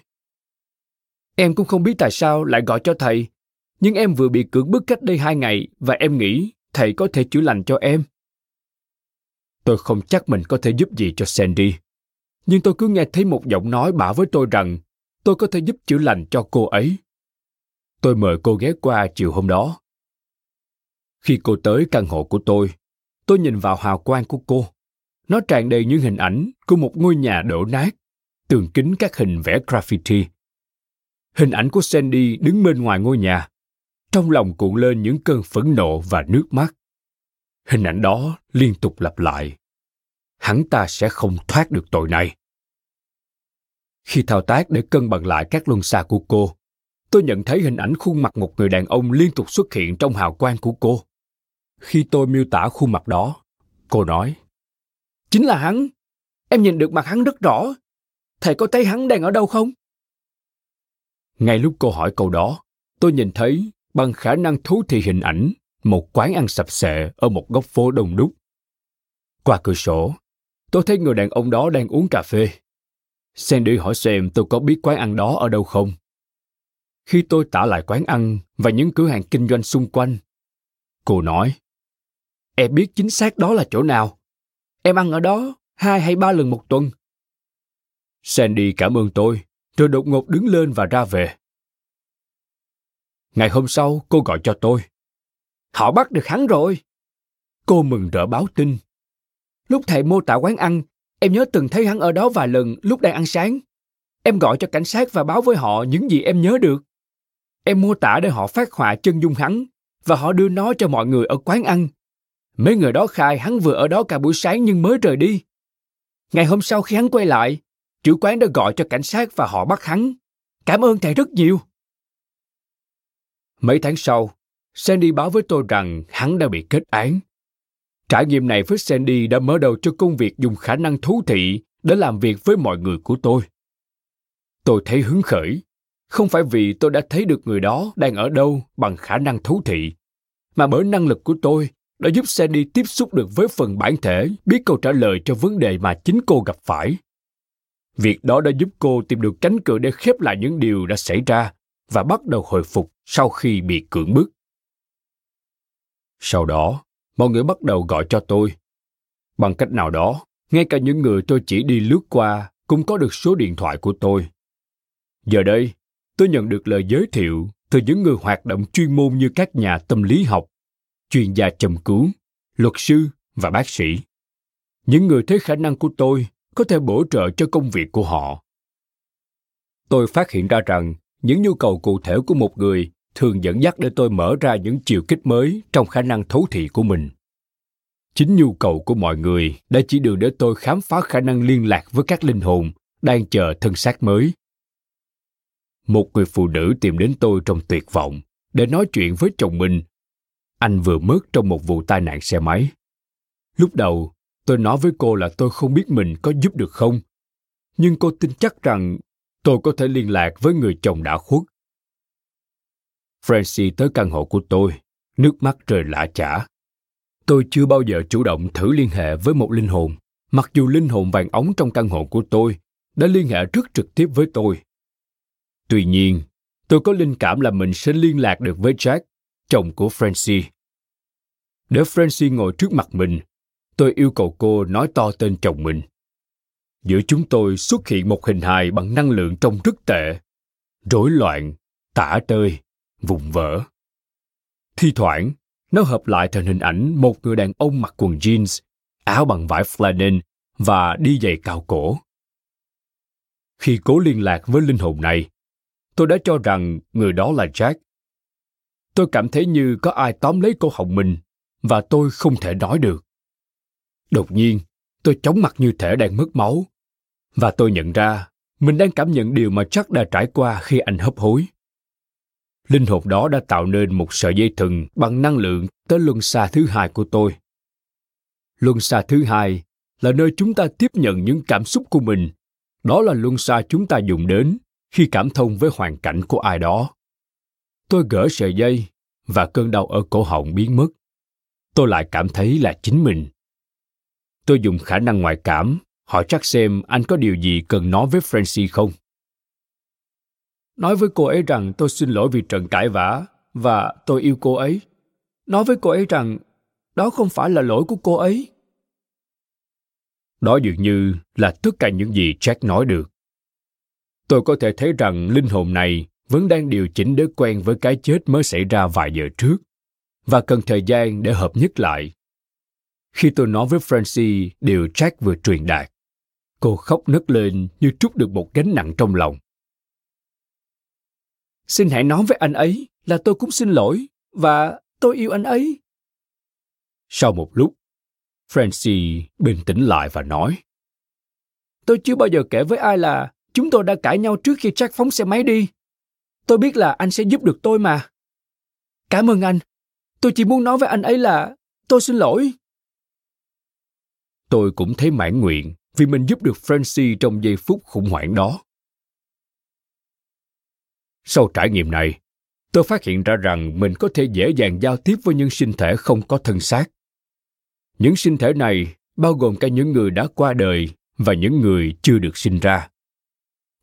Em cũng không biết tại sao lại gọi cho thầy, nhưng em vừa bị cưỡng bức cách đây hai ngày và em nghĩ thầy có thể chữa lành cho em. Tôi không chắc mình có thể giúp gì cho Sandy, nhưng tôi cứ nghe thấy một giọng nói bảo với tôi rằng tôi có thể giúp chữa lành cho cô ấy. Tôi mời cô ghé qua chiều hôm đó. Khi cô tới căn hộ của tôi, tôi nhìn vào hào quang của cô. Nó tràn đầy những hình ảnh của một ngôi nhà đổ nát, tường kính các hình vẽ graffiti. Hình ảnh của Sandy đứng bên ngoài ngôi nhà, trong lòng cuộn lên những cơn phẫn nộ và nước mắt. Hình ảnh đó liên tục lặp lại. Hắn ta sẽ không thoát được tội này. Khi thao tác để cân bằng lại các luân xa của cô, tôi nhận thấy hình ảnh khuôn mặt một người đàn ông liên tục xuất hiện trong hào quang của cô. Khi tôi miêu tả khuôn mặt đó, cô nói, Chính là hắn. Em nhìn được mặt hắn rất rõ. Thầy có thấy hắn đang ở đâu không? Ngay lúc cô hỏi câu đó, tôi nhìn thấy bằng khả năng thú thị hình ảnh một quán ăn sập sệ ở một góc phố đông đúc. Qua cửa sổ, tôi thấy người đàn ông đó đang uống cà phê. Sandy hỏi xem tôi có biết quán ăn đó ở đâu không. Khi tôi tả lại quán ăn và những cửa hàng kinh doanh xung quanh, cô nói, Em biết chính xác đó là chỗ nào. Em ăn ở đó hai hay ba lần một tuần. Sandy cảm ơn tôi, rồi đột ngột đứng lên và ra về. Ngày hôm sau, cô gọi cho tôi. Họ bắt được hắn rồi. Cô mừng rỡ báo tin. Lúc thầy mô tả quán ăn, em nhớ từng thấy hắn ở đó vài lần lúc đang ăn sáng. Em gọi cho cảnh sát và báo với họ những gì em nhớ được. Em mô tả để họ phát họa chân dung hắn và họ đưa nó cho mọi người ở quán ăn. Mấy người đó khai hắn vừa ở đó cả buổi sáng nhưng mới rời đi. Ngày hôm sau khi hắn quay lại, chủ quán đã gọi cho cảnh sát và họ bắt hắn. Cảm ơn thầy rất nhiều. Mấy tháng sau, Sandy báo với tôi rằng hắn đã bị kết án. Trải nghiệm này với Sandy đã mở đầu cho công việc dùng khả năng thú thị để làm việc với mọi người của tôi. Tôi thấy hứng khởi, không phải vì tôi đã thấy được người đó đang ở đâu bằng khả năng thú thị, mà bởi năng lực của tôi đã giúp Sandy tiếp xúc được với phần bản thể biết câu trả lời cho vấn đề mà chính cô gặp phải. Việc đó đã giúp cô tìm được cánh cửa để khép lại những điều đã xảy ra và bắt đầu hồi phục sau khi bị cưỡng bức. Sau đó, mọi người bắt đầu gọi cho tôi. Bằng cách nào đó, ngay cả những người tôi chỉ đi lướt qua cũng có được số điện thoại của tôi. Giờ đây, tôi nhận được lời giới thiệu từ những người hoạt động chuyên môn như các nhà tâm lý học, chuyên gia châm cứu, luật sư và bác sĩ. Những người thấy khả năng của tôi có thể bổ trợ cho công việc của họ. Tôi phát hiện ra rằng những nhu cầu cụ thể của một người thường dẫn dắt để tôi mở ra những chiều kích mới trong khả năng thấu thị của mình chính nhu cầu của mọi người đã chỉ đường để tôi khám phá khả năng liên lạc với các linh hồn đang chờ thân xác mới một người phụ nữ tìm đến tôi trong tuyệt vọng để nói chuyện với chồng mình anh vừa mất trong một vụ tai nạn xe máy. Lúc đầu, tôi nói với cô là tôi không biết mình có giúp được không. Nhưng cô tin chắc rằng tôi có thể liên lạc với người chồng đã khuất. Francie tới căn hộ của tôi, nước mắt rơi lã chả. Tôi chưa bao giờ chủ động thử liên hệ với một linh hồn. Mặc dù linh hồn vàng ống trong căn hộ của tôi đã liên hệ rất trực tiếp với tôi. Tuy nhiên, tôi có linh cảm là mình sẽ liên lạc được với jack, chồng của francie để francie ngồi trước mặt mình. Tôi yêu cầu cô nói to tên chồng mình. Giữa chúng tôi xuất hiện một hình hài bằng năng lượng trông rất tệ. Rối loạn, tả tơi vùng vỡ. Thi thoảng, nó hợp lại thành hình ảnh một người đàn ông mặc quần jeans, áo bằng vải flannel và đi giày cao cổ. Khi cố liên lạc với linh hồn này, tôi đã cho rằng người đó là jack. Tôi cảm thấy như có ai tóm lấy cổ họng mình và tôi không thể nói được đột nhiên tôi chóng mặt như thể đang mất máu và tôi nhận ra mình đang cảm nhận điều mà Jack đã trải qua khi anh hấp hối. Linh hồn đó đã tạo nên một sợi dây thừng bằng năng lượng tới luân xa thứ hai của tôi. Luân xa thứ hai là nơi chúng ta tiếp nhận những cảm xúc của mình, đó là luân xa chúng ta dùng đến khi cảm thông với hoàn cảnh của ai đó tôi gỡ sợi dây và cơn đau ở cổ họng biến mất tôi lại cảm thấy là chính mình. Tôi dùng khả năng ngoại cảm, hỏi chắc xem anh có điều gì cần nói với francie không? Nói với cô ấy rằng tôi xin lỗi vì trận cãi vã và tôi yêu cô ấy. Nói với cô ấy rằng đó không phải là lỗi của cô ấy. Đó dường như là tất cả những gì jack nói được. Tôi có thể thấy rằng linh hồn này vẫn đang điều chỉnh để quen với cái chết mới xảy ra vài giờ trước và cần thời gian để hợp nhất lại. Khi tôi nói với francie, điều jack vừa truyền đạt, cô khóc nấc lên như trút được một gánh nặng trong lòng. Xin hãy nói với anh ấy là tôi cũng xin lỗi và tôi yêu anh ấy. Sau một lúc, francie bình tĩnh lại và nói, tôi chưa bao giờ kể với ai là chúng tôi đã cãi nhau trước khi jack phóng xe máy đi. Tôi biết là anh sẽ giúp được tôi mà. Cảm ơn anh tôi chỉ muốn nói với anh ấy là tôi xin lỗi. Tôi cũng thấy mãn nguyện vì mình giúp được francie trong giây phút khủng hoảng đó. Sau trải nghiệm này, tôi phát hiện ra rằng mình có thể dễ dàng giao tiếp với những sinh thể không có thân xác. Những sinh thể này bao gồm cả những người đã qua đời và những người chưa được sinh ra.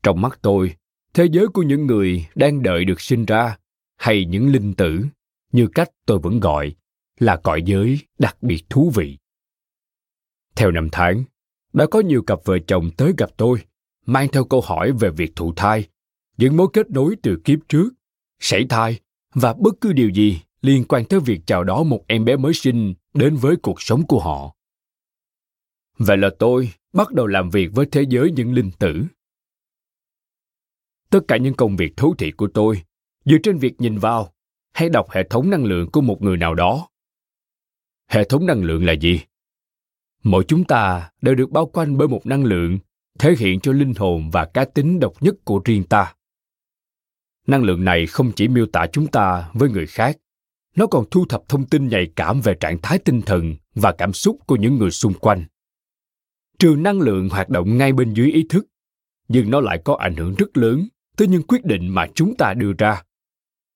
Trong mắt tôi, thế giới của những người đang đợi được sinh ra hay những linh tử như cách tôi vẫn gọi là cõi giới đặc biệt thú vị. Theo năm tháng, đã có nhiều cặp vợ chồng tới gặp tôi, mang theo câu hỏi về việc thụ thai, những mối kết nối từ kiếp trước, sảy thai và bất cứ điều gì liên quan tới việc chào đón một em bé mới sinh đến với cuộc sống của họ. Vậy là tôi bắt đầu làm việc với thế giới những linh tử. Tất cả những công việc thú thị của tôi, dựa trên việc nhìn vào hay đọc hệ thống năng lượng của một người nào đó. Hệ thống năng lượng là gì? Mỗi chúng ta đều được bao quanh bởi một năng lượng, thể hiện cho linh hồn và cá tính độc nhất của riêng ta. Năng lượng này không chỉ miêu tả chúng ta với người khác, nó còn thu thập thông tin nhạy cảm về trạng thái tinh thần và cảm xúc của những người xung quanh. Trường năng lượng hoạt động ngay bên dưới ý thức, nhưng nó lại có ảnh hưởng rất lớn tới những quyết định mà chúng ta đưa ra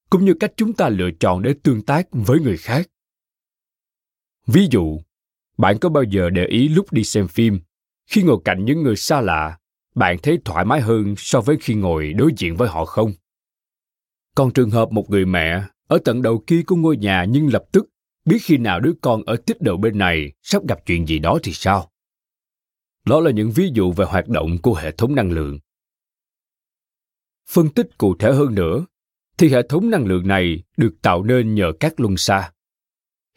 cũng như cách chúng ta lựa chọn để tương tác với người khác. Ví dụ, bạn có bao giờ để ý lúc đi xem phim, khi ngồi cạnh những người xa lạ, bạn thấy thoải mái hơn so với khi ngồi đối diện với họ không? Còn trường hợp một người mẹ, ở tận đầu kia của ngôi nhà nhưng lập tức biết khi nào đứa con ở tích đầu bên này sắp gặp chuyện gì đó thì sao? Đó là những ví dụ về hoạt động của hệ thống năng lượng. Phân tích cụ thể hơn nữa thì hệ thống năng lượng này được tạo nên nhờ các luân xa.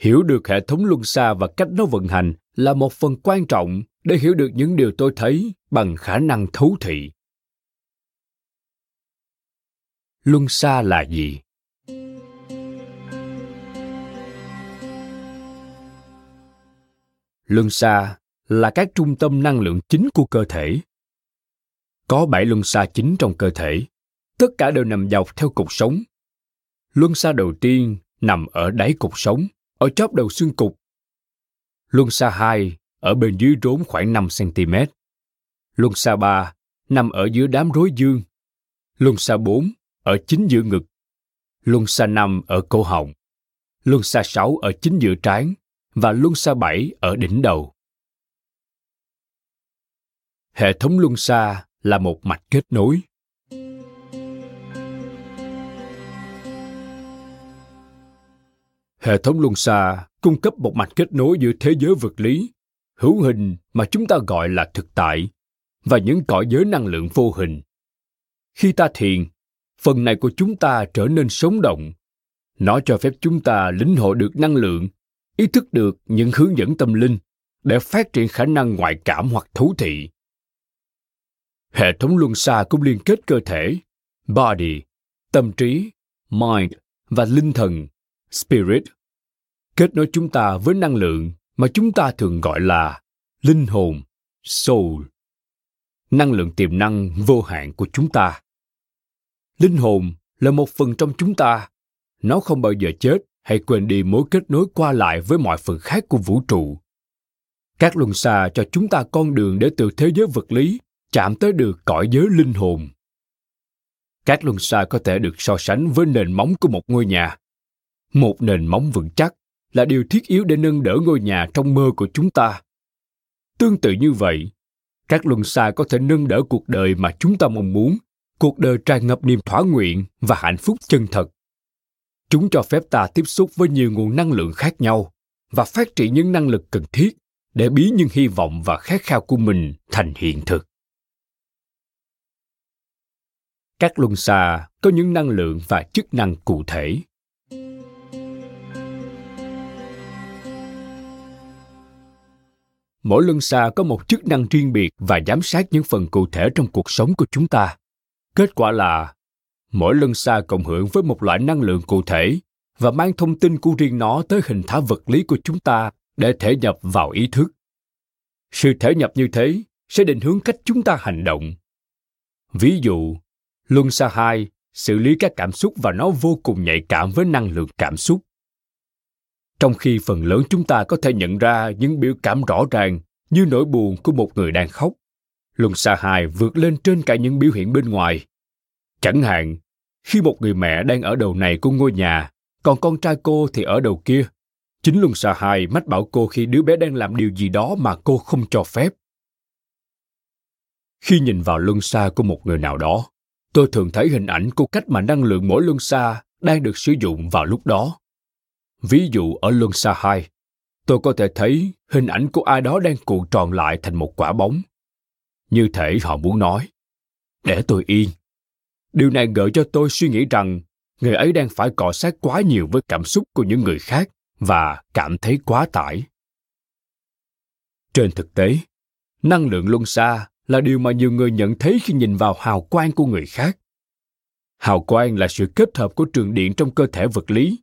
Hiểu được hệ thống luân xa và cách nó vận hành là một phần quan trọng để hiểu được những điều tôi thấy bằng khả năng thấu thị. Luân xa là gì? Luân xa là các trung tâm năng lượng chính của cơ thể. Có bảy luân xa chính trong cơ thể tất cả đều nằm dọc theo cục sống luân xa đầu tiên nằm ở đáy cục sống, ở chóp đầu xương cục luân xa 2 ở bên dưới rốn khoảng 5 cm. Luân xa 3 nằm ở giữa đám rối dương. Luân xa 4 ở chính giữa ngực. Luân xa 5 ở cổ họng. Luân xa 6 ở chính giữa trán và luân xa 7 ở đỉnh đầu. Hệ thống luân xa là một mạch kết nối. Hệ thống luân xa cung cấp một mạch kết nối giữa thế giới vật lý, hữu hình mà chúng ta gọi là thực tại và những cõi giới năng lượng vô hình. Khi ta thiền, phần này của chúng ta trở nên sống động. Nó cho phép chúng ta lĩnh hội được năng lượng, ý thức được những hướng dẫn tâm linh để phát triển khả năng ngoại cảm hoặc thú thị. Hệ thống luân xa cũng liên kết cơ thể, body, tâm trí, mind và linh thần, spirit. Kết nối chúng ta với năng lượng mà chúng ta thường gọi là linh hồn, soul. Năng lượng tiềm năng vô hạn của chúng ta. Linh hồn là một phần trong chúng ta. Nó không bao giờ chết hay quên đi mối kết nối qua lại với mọi phần khác của vũ trụ. Các luân xa cho chúng ta con đường để từ thế giới vật lý chạm tới được cõi giới linh hồn. Các luân xa có thể được so sánh với nền móng của một ngôi nhà một nền móng vững chắc là điều thiết yếu để nâng đỡ ngôi nhà trong mơ của chúng ta. Tương tự như vậy, các luân xa có thể nâng đỡ cuộc đời mà chúng ta mong muốn, cuộc đời tràn ngập niềm thỏa nguyện và hạnh phúc chân thật. Chúng cho phép ta tiếp xúc với nhiều nguồn năng lượng khác nhau và phát triển những năng lực cần thiết để biến những hy vọng và khát khao của mình thành hiện thực. Các luân xa có những năng lượng và chức năng cụ thể. Mỗi luân xa có một chức năng riêng biệt và giám sát những phần cụ thể trong cuộc sống của chúng ta. Kết quả là, mỗi luân xa cộng hưởng với một loại năng lượng cụ thể và mang thông tin của riêng nó tới hình thái vật lý của chúng ta để thể nhập vào ý thức. Sự thể nhập như thế sẽ định hướng cách chúng ta hành động. Ví dụ, luân xa hai xử lý các cảm xúc và nó vô cùng nhạy cảm với năng lượng cảm xúc trong khi phần lớn chúng ta có thể nhận ra những biểu cảm rõ ràng như nỗi buồn của một người đang khóc. Luân xa hài vượt lên trên cả những biểu hiện bên ngoài. Chẳng hạn, khi một người mẹ đang ở đầu này của ngôi nhà, còn con trai cô thì ở đầu kia. Chính luân xa hài mách bảo cô khi đứa bé đang làm điều gì đó mà cô không cho phép. Khi nhìn vào luân xa của một người nào đó, tôi thường thấy hình ảnh của cách mà năng lượng mỗi luân xa đang được sử dụng vào lúc đó ví dụ ở luân xa hai, tôi có thể thấy hình ảnh của ai đó đang cuộn tròn lại thành một quả bóng. Như thể họ muốn nói, để tôi yên. Điều này gợi cho tôi suy nghĩ rằng người ấy đang phải cọ sát quá nhiều với cảm xúc của những người khác và cảm thấy quá tải. Trên thực tế, năng lượng luân xa là điều mà nhiều người nhận thấy khi nhìn vào hào quang của người khác. Hào quang là sự kết hợp của trường điện trong cơ thể vật lý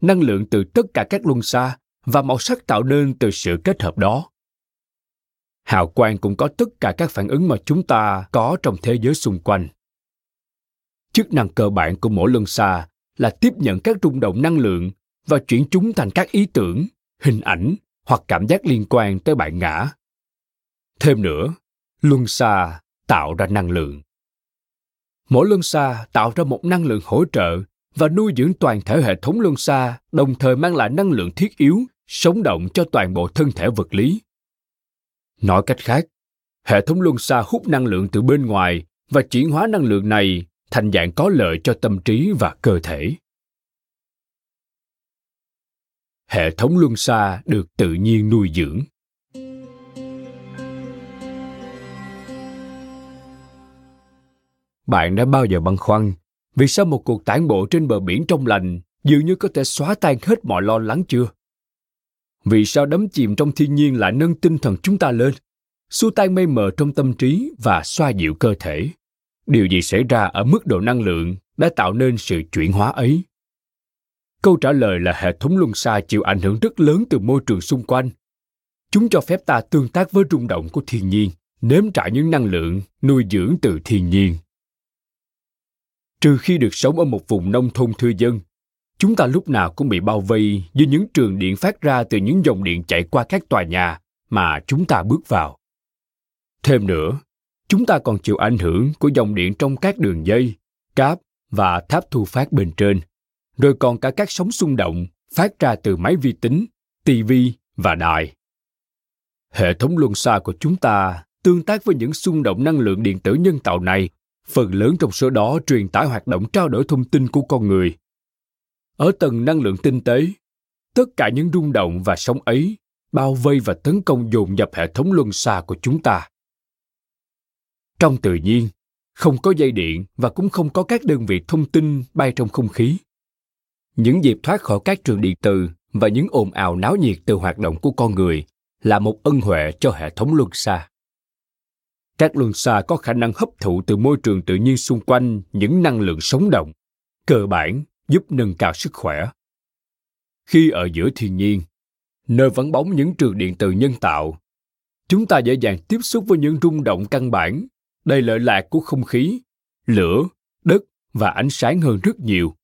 năng lượng từ tất cả các luân xa và màu sắc tạo nên từ sự kết hợp đó. Hào quang cũng có tất cả các phản ứng mà chúng ta có trong thế giới xung quanh. Chức năng cơ bản của mỗi luân xa là tiếp nhận các rung động năng lượng và chuyển chúng thành các ý tưởng, hình ảnh hoặc cảm giác liên quan tới bạn ngã. Thêm nữa, luân xa tạo ra năng lượng. Mỗi luân xa tạo ra một năng lượng hỗ trợ và nuôi dưỡng toàn thể hệ thống luân xa, đồng thời mang lại năng lượng thiết yếu, sống động cho toàn bộ thân thể vật lý. Nói cách khác, hệ thống luân xa hút năng lượng từ bên ngoài và chuyển hóa năng lượng này thành dạng có lợi cho tâm trí và cơ thể. Hệ thống luân xa được tự nhiên nuôi dưỡng. Bạn đã bao giờ băn khoăn vì sao một cuộc tản bộ trên bờ biển trong lành dường như có thể xóa tan hết mọi lo lắng chưa? Vì sao đắm chìm trong thiên nhiên lại nâng tinh thần chúng ta lên, xua tan mây mờ trong tâm trí và xoa dịu cơ thể? Điều gì xảy ra ở mức độ năng lượng đã tạo nên sự chuyển hóa ấy? Câu trả lời là hệ thống luân xa chịu ảnh hưởng rất lớn từ môi trường xung quanh. Chúng cho phép ta tương tác với rung động của thiên nhiên, nếm trải những năng lượng nuôi dưỡng từ thiên nhiên trừ khi được sống ở một vùng nông thôn thưa dân, chúng ta lúc nào cũng bị bao vây với những trường điện phát ra từ những dòng điện chạy qua các tòa nhà mà chúng ta bước vào. Thêm nữa, chúng ta còn chịu ảnh hưởng của dòng điện trong các đường dây, cáp và tháp thu phát bên trên, rồi còn cả các sóng xung động phát ra từ máy vi tính tivi và đài. Hệ thống luân xa của chúng ta tương tác với những xung động năng lượng điện tử nhân tạo này phần lớn trong số đó truyền tải hoạt động trao đổi thông tin của con người. Ở tầng năng lượng tinh tế, tất cả những rung động và sóng ấy bao vây và tấn công dồn dập hệ thống luân xa của chúng ta. Trong tự nhiên, không có dây điện và cũng không có các đơn vị thông tin bay trong không khí. Những dịp thoát khỏi các trường điện từ và những ồn ào náo nhiệt từ hoạt động của con người là một ân huệ cho hệ thống luân xa các luân xa có khả năng hấp thụ từ môi trường tự nhiên xung quanh những năng lượng sống động, cơ bản giúp nâng cao sức khỏe. Khi ở giữa thiên nhiên, nơi vắng bóng những trường điện từ nhân tạo, chúng ta dễ dàng tiếp xúc với những rung động căn bản. Đầy lợi lạc của không khí, lửa, đất và ánh sáng hơn rất nhiều.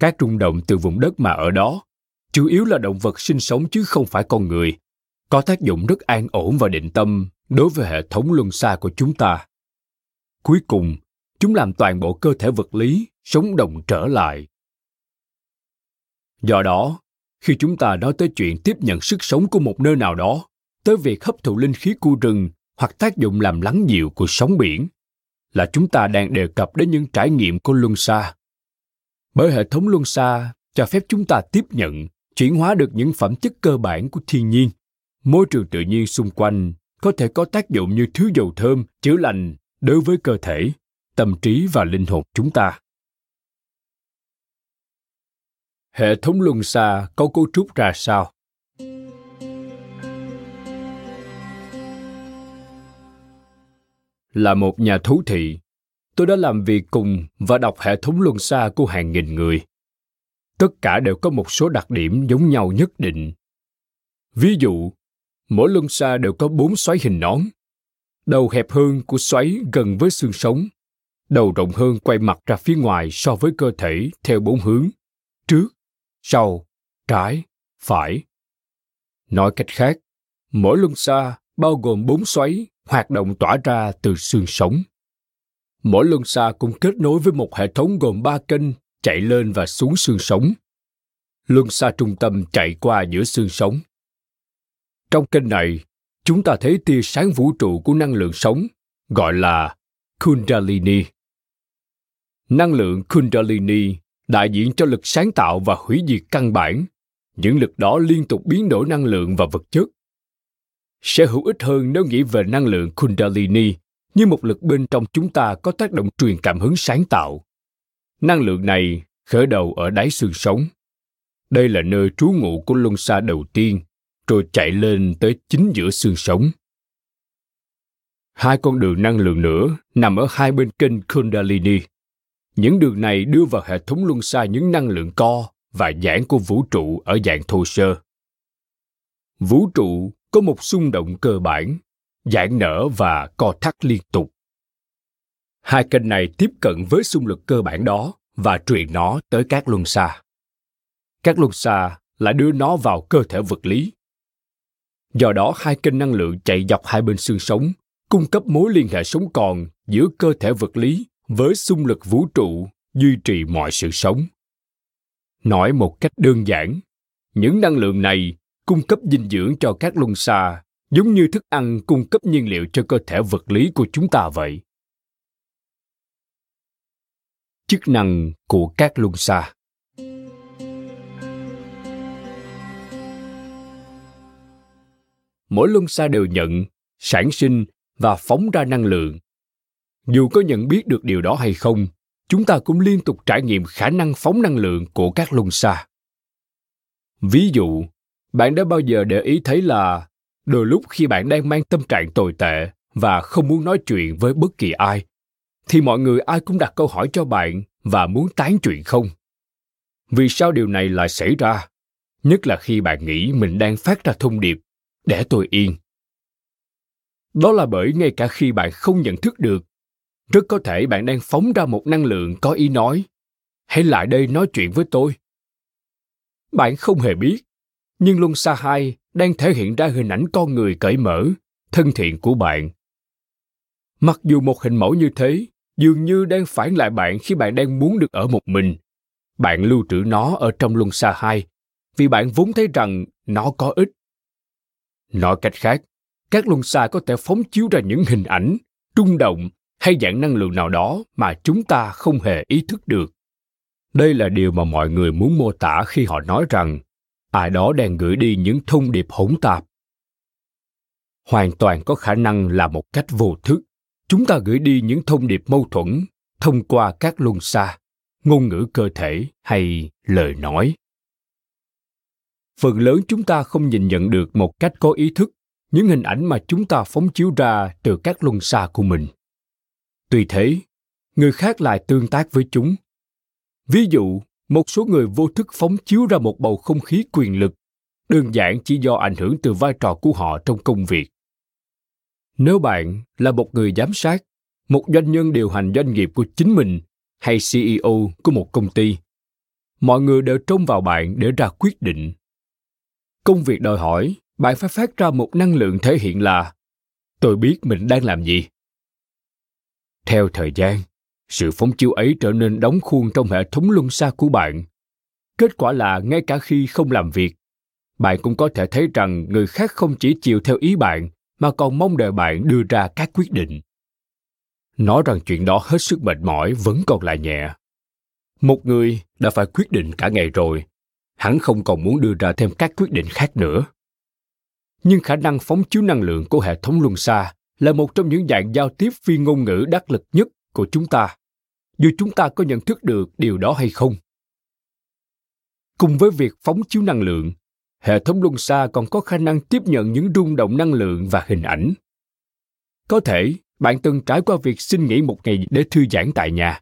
Các rung động từ vùng đất mà ở đó, chủ yếu là động vật sinh sống chứ không phải con người, có tác dụng rất an ổn và định tâm đối với hệ thống luân xa của chúng ta, cuối cùng, chúng làm toàn bộ cơ thể vật lý sống động trở lại. Do đó, khi chúng ta nói tới chuyện tiếp nhận sức sống của một nơi nào đó, tới việc hấp thụ linh khí của rừng hoặc tác dụng làm lắng dịu của sóng biển, là chúng ta đang đề cập đến những trải nghiệm của luân xa. Bởi hệ thống luân xa cho phép chúng ta tiếp nhận, chuyển hóa được những phẩm chất cơ bản của thiên nhiên, môi trường tự nhiên xung quanh có thể có tác dụng như thứ dầu thơm, chữa lành đối với cơ thể, tâm trí và linh hồn chúng ta. Hệ thống luân xa có cấu trúc ra sao? Là một nhà thú thị. Tôi đã làm việc cùng và đọc hệ thống luân xa của hàng nghìn người. Tất cả đều có một số đặc điểm giống nhau nhất định. Ví dụ mỗi luân xa đều có bốn xoáy hình nón đầu hẹp hơn của xoáy gần với xương sống. Đầu rộng hơn quay mặt ra phía ngoài so với cơ thể theo bốn hướng. Trước, sau, trái, phải. Nói cách khác, mỗi luân xa bao gồm bốn xoáy hoạt động tỏa ra từ xương sống. Mỗi luân xa cũng kết nối với một hệ thống gồm ba kênh chạy lên và xuống xương sống. Luân xa trung tâm chạy qua giữa xương sống trong kênh này, chúng ta thấy tia sáng vũ trụ của năng lượng sống, gọi là kundalini. Năng lượng kundalini đại diện cho lực sáng tạo và hủy diệt căn bản. Những lực đó liên tục biến đổi năng lượng và vật chất. Sẽ hữu ích hơn nếu nghĩ về năng lượng kundalini như một lực bên trong chúng ta có tác động truyền cảm hứng sáng tạo. Năng lượng này khởi đầu ở đáy xương sống. Đây là nơi trú ngụ của luân xa đầu tiên rồi chạy lên tới chính giữa xương sống. Hai con đường năng lượng nữa nằm ở hai bên kênh kundalini. Những đường này đưa vào hệ thống luân xa những năng lượng co và giãn của vũ trụ ở dạng thô sơ. Vũ trụ có một xung động cơ bản, giãn nở và co thắt liên tục. Hai kênh này tiếp cận với xung lực cơ bản đó và truyền nó tới các luân xa. Các luân xa lại đưa nó vào cơ thể vật lý do đó hai kênh năng lượng chạy dọc hai bên xương sống, cung cấp mối liên hệ sống còn giữa cơ thể vật lý với xung lực vũ trụ, duy trì mọi sự sống. Nói một cách đơn giản, những năng lượng này cung cấp dinh dưỡng cho các luân xa, giống như thức ăn cung cấp nhiên liệu cho cơ thể vật lý của chúng ta vậy. Chức năng của các luân xa. Mỗi luân xa đều nhận, sản sinh và phóng ra năng lượng. Dù có nhận biết được điều đó hay không, chúng ta cũng liên tục trải nghiệm khả năng phóng năng lượng của các luân xa. Ví dụ, bạn đã bao giờ để ý thấy là đôi lúc khi bạn đang mang tâm trạng tồi tệ và không muốn nói chuyện với bất kỳ ai, thì mọi người ai cũng đặt câu hỏi cho bạn và muốn tán chuyện không? Vì sao điều này lại xảy ra? Nhất là khi bạn nghĩ mình đang phát ra thông điệp để tôi yên. Đó là bởi ngay cả khi bạn không nhận thức được, rất có thể bạn đang phóng ra một năng lượng có ý nói, hãy lại đây nói chuyện với tôi. Bạn không hề biết, nhưng luân xa hai đang thể hiện ra hình ảnh con người cởi mở, thân thiện của bạn. Mặc dù một hình mẫu như thế, dường như đang phản lại bạn khi bạn đang muốn được ở một mình. Bạn lưu trữ nó ở trong luân xa hai, vì bạn vốn thấy rằng nó có ích nói cách khác, các luân xa có thể phóng chiếu ra những hình ảnh, rung động hay dạng năng lượng nào đó mà chúng ta không hề ý thức được. Đây là điều mà mọi người muốn mô tả khi họ nói rằng, ai đó đang gửi đi những thông điệp hỗn tạp. Hoàn toàn có khả năng là một cách vô thức. Chúng ta gửi đi những thông điệp mâu thuẫn thông qua các luân xa, ngôn ngữ cơ thể hay lời nói phần lớn chúng ta không nhìn nhận được một cách có ý thức những hình ảnh mà chúng ta phóng chiếu ra từ các luân xa của mình. Tuy thế, người khác lại tương tác với chúng. Ví dụ, một số người vô thức phóng chiếu ra một bầu không khí quyền lực, đơn giản chỉ do ảnh hưởng từ vai trò của họ trong công việc. Nếu bạn là một người giám sát, một doanh nhân điều hành doanh nghiệp của chính mình hay ceo của một công ty, mọi người đều trông vào bạn để ra quyết định công việc đòi hỏi, bạn phải phát ra một năng lượng thể hiện là, tôi biết mình đang làm gì. Theo thời gian, sự phóng chiếu ấy trở nên đóng khuôn trong hệ thống luân xa của bạn. Kết quả là ngay cả khi không làm việc, bạn cũng có thể thấy rằng người khác không chỉ chiều theo ý bạn, mà còn mong đợi bạn đưa ra các quyết định. Nói rằng chuyện đó hết sức mệt mỏi vẫn còn là nhẹ. Một người đã phải quyết định cả ngày rồi hắn không còn muốn đưa ra thêm các quyết định khác nữa. Nhưng khả năng phóng chiếu năng lượng của hệ thống luân xa là một trong những dạng giao tiếp phi ngôn ngữ đắc lực nhất của chúng ta. Dù chúng ta có nhận thức được điều đó hay không. Cùng với việc phóng chiếu năng lượng, hệ thống luân xa còn có khả năng tiếp nhận những rung động năng lượng và hình ảnh. Có thể, bạn từng trải qua việc xin nghỉ một ngày để thư giãn tại nhà.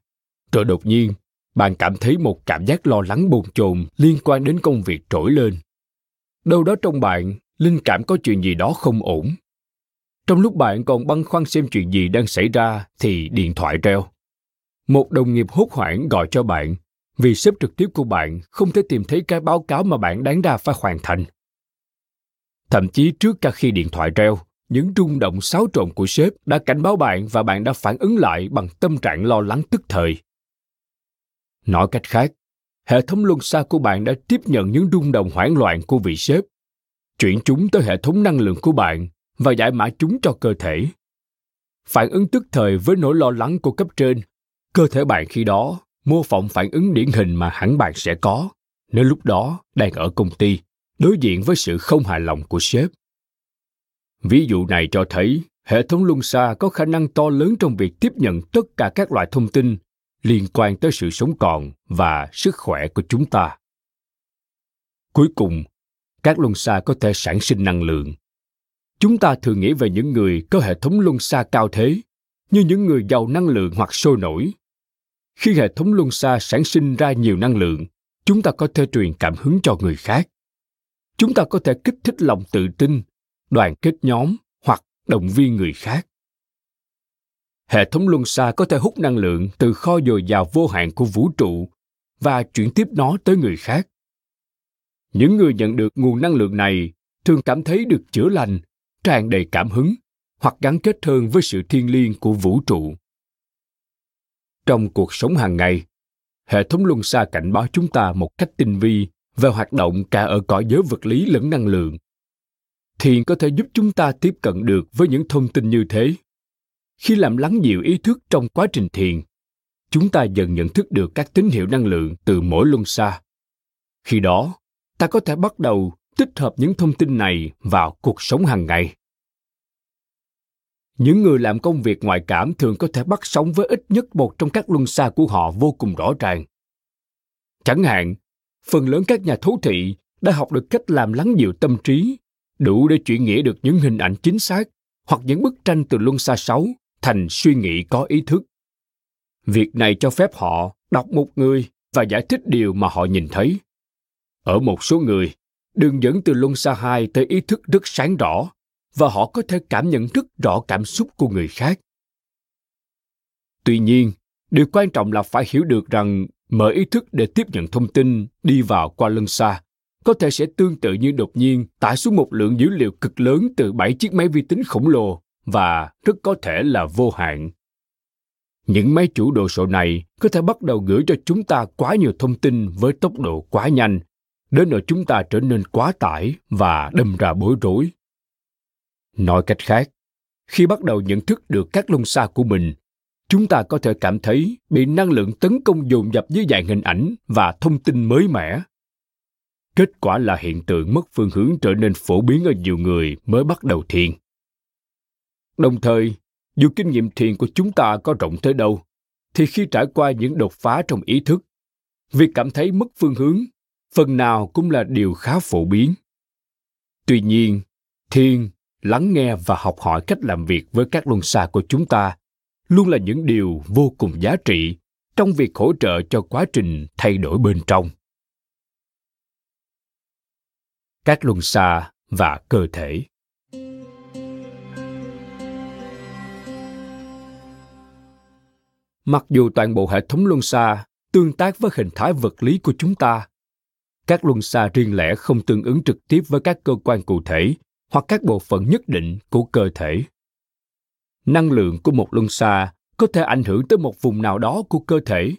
Rồi đột nhiên bạn cảm thấy một cảm giác lo lắng bồn chồn liên quan đến công việc trỗi lên. Đâu đó trong bạn, linh cảm có chuyện gì đó không ổn. Trong lúc bạn còn băn khoăn xem chuyện gì đang xảy ra thì điện thoại reo. Một đồng nghiệp hốt hoảng gọi cho bạn, vì sếp trực tiếp của bạn không thể tìm thấy cái báo cáo mà bạn đáng ra phải hoàn thành. Thậm chí trước cả khi điện thoại reo, những rung động xáo trộn của sếp đã cảnh báo bạn và bạn đã phản ứng lại bằng tâm trạng lo lắng tức thời nói cách khác, hệ thống luân xa của bạn đã tiếp nhận những rung động hoảng loạn của vị sếp. Chuyển chúng tới hệ thống năng lượng của bạn và giải mã chúng cho cơ thể. Phản ứng tức thời với nỗi lo lắng của cấp trên. Cơ thể bạn khi đó mô phỏng phản ứng điển hình mà hẳn bạn sẽ có, nếu lúc đó đang ở công ty, đối diện với sự không hài lòng của sếp. Ví dụ này cho thấy hệ thống luân xa có khả năng to lớn trong việc tiếp nhận tất cả các loại thông tin liên quan tới sự sống còn và sức khỏe của chúng ta. Cuối cùng, các luân xa có thể sản sinh năng lượng. Chúng ta thường nghĩ về những người có hệ thống luân xa cao thế, như những người giàu năng lượng hoặc sôi nổi. Khi hệ thống luân xa sản sinh ra nhiều năng lượng, chúng ta có thể truyền cảm hứng cho người khác. Chúng ta có thể kích thích lòng tự tin, đoàn kết nhóm hoặc động viên người khác hệ thống luân xa có thể hút năng lượng từ kho dồi dào vô hạn của vũ trụ và chuyển tiếp nó tới người khác. Những người nhận được nguồn năng lượng này thường cảm thấy được chữa lành, tràn đầy cảm hứng hoặc gắn kết hơn với sự thiêng liêng của vũ trụ. Trong cuộc sống hàng ngày, hệ thống luân xa cảnh báo chúng ta một cách tinh vi về hoạt động cả ở cõi giới vật lý lẫn năng lượng. Thiền có thể giúp chúng ta tiếp cận được với những thông tin như thế khi làm lắng dịu ý thức trong quá trình thiền, chúng ta dần nhận thức được các tín hiệu năng lượng từ mỗi luân xa. Khi đó, ta có thể bắt đầu tích hợp những thông tin này vào cuộc sống hàng ngày. Những người làm công việc ngoại cảm thường có thể bắt sống với ít nhất một trong các luân xa của họ vô cùng rõ ràng. Chẳng hạn, phần lớn các nhà thấu thị đã học được cách làm lắng dịu tâm trí, đủ để chuyển nghĩa được những hình ảnh chính xác hoặc những bức tranh từ luân xa sáu thành suy nghĩ có ý thức. Việc này cho phép họ đọc một người và giải thích điều mà họ nhìn thấy. Ở một số người, đường dẫn từ luân xa hai tới ý thức rất sáng rõ và họ có thể cảm nhận rất rõ cảm xúc của người khác. Tuy nhiên, điều quan trọng là phải hiểu được rằng mở ý thức để tiếp nhận thông tin đi vào qua lân xa có thể sẽ tương tự như đột nhiên tải xuống một lượng dữ liệu cực lớn từ bảy chiếc máy vi tính khổng lồ và rất có thể là vô hạn. Những máy chủ đồ sộ này có thể bắt đầu gửi cho chúng ta quá nhiều thông tin với tốc độ quá nhanh, đến nỗi chúng ta trở nên quá tải và đâm ra bối rối. Nói cách khác, khi bắt đầu nhận thức được các lông xa của mình, chúng ta có thể cảm thấy bị năng lượng tấn công dồn dập dưới dạng hình ảnh và thông tin mới mẻ. Kết quả là hiện tượng mất phương hướng trở nên phổ biến ở nhiều người mới bắt đầu thiền. Đồng thời, dù kinh nghiệm thiền của chúng ta có rộng tới đâu, thì khi trải qua những đột phá trong ý thức, việc cảm thấy mất phương hướng phần nào cũng là điều khá phổ biến. Tuy nhiên, thiền lắng nghe và học hỏi cách làm việc với các luân xa của chúng ta luôn là những điều vô cùng giá trị trong việc hỗ trợ cho quá trình thay đổi bên trong các luân xa và cơ thể mặc dù toàn bộ hệ thống luân xa tương tác với hình thái vật lý của chúng ta, các luân xa riêng lẻ không tương ứng trực tiếp với các cơ quan cụ thể hoặc các bộ phận nhất định của cơ thể. Năng lượng của một luân xa có thể ảnh hưởng tới một vùng nào đó của cơ thể,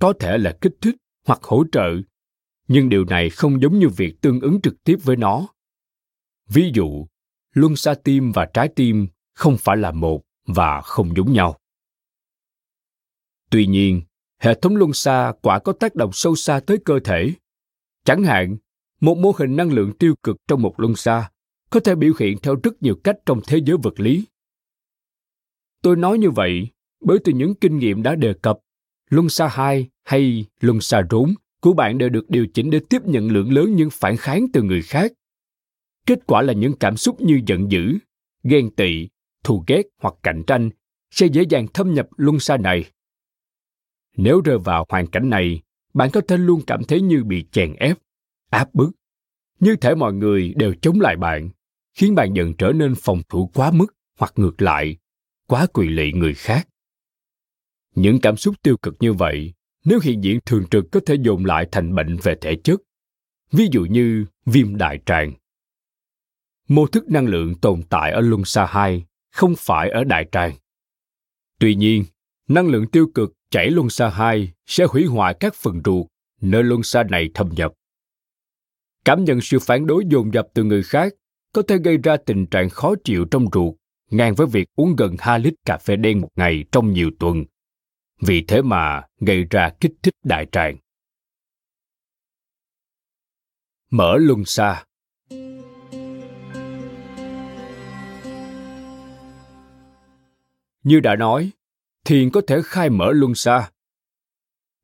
có thể là kích thích hoặc hỗ trợ, nhưng điều này không giống như việc tương ứng trực tiếp với nó. Ví dụ, luân xa tim và trái tim không phải là một và không giống nhau tuy nhiên hệ thống luân xa quả có tác động sâu xa tới cơ thể chẳng hạn một mô hình năng lượng tiêu cực trong một luân xa có thể biểu hiện theo rất nhiều cách trong thế giới vật lý tôi nói như vậy bởi từ những kinh nghiệm đã đề cập luân xa 2 hay luân xa rốn của bạn đều được điều chỉnh để tiếp nhận lượng lớn những phản kháng từ người khác. Kết quả là những cảm xúc như giận dữ, ghen tị, thù ghét hoặc cạnh tranh sẽ dễ dàng thâm nhập luân xa này. Nếu rơi vào hoàn cảnh này, bạn có thể luôn cảm thấy như bị chèn ép, áp bức. Như thể mọi người đều chống lại bạn, khiến bạn dần trở nên phòng thủ quá mức hoặc ngược lại, quá quỳ lị người khác. Những cảm xúc tiêu cực như vậy, nếu hiện diện thường trực có thể dồn lại thành bệnh về thể chất, ví dụ như viêm đại tràng. Mô thức năng lượng tồn tại ở luân xa 2, không phải ở đại tràng. Tuy nhiên, năng lượng tiêu cực chảy luân xa 2 sẽ hủy hoại các phần ruột nơi luân xa này thâm nhập. Cảm nhận sự phản đối dồn dập từ người khác có thể gây ra tình trạng khó chịu trong ruột, ngang với việc uống gần 2 lít cà phê đen một ngày trong nhiều tuần vì thế mà gây ra kích thích đại tràng. Mở luân xa Như đã nói, thiền có thể khai mở luân xa.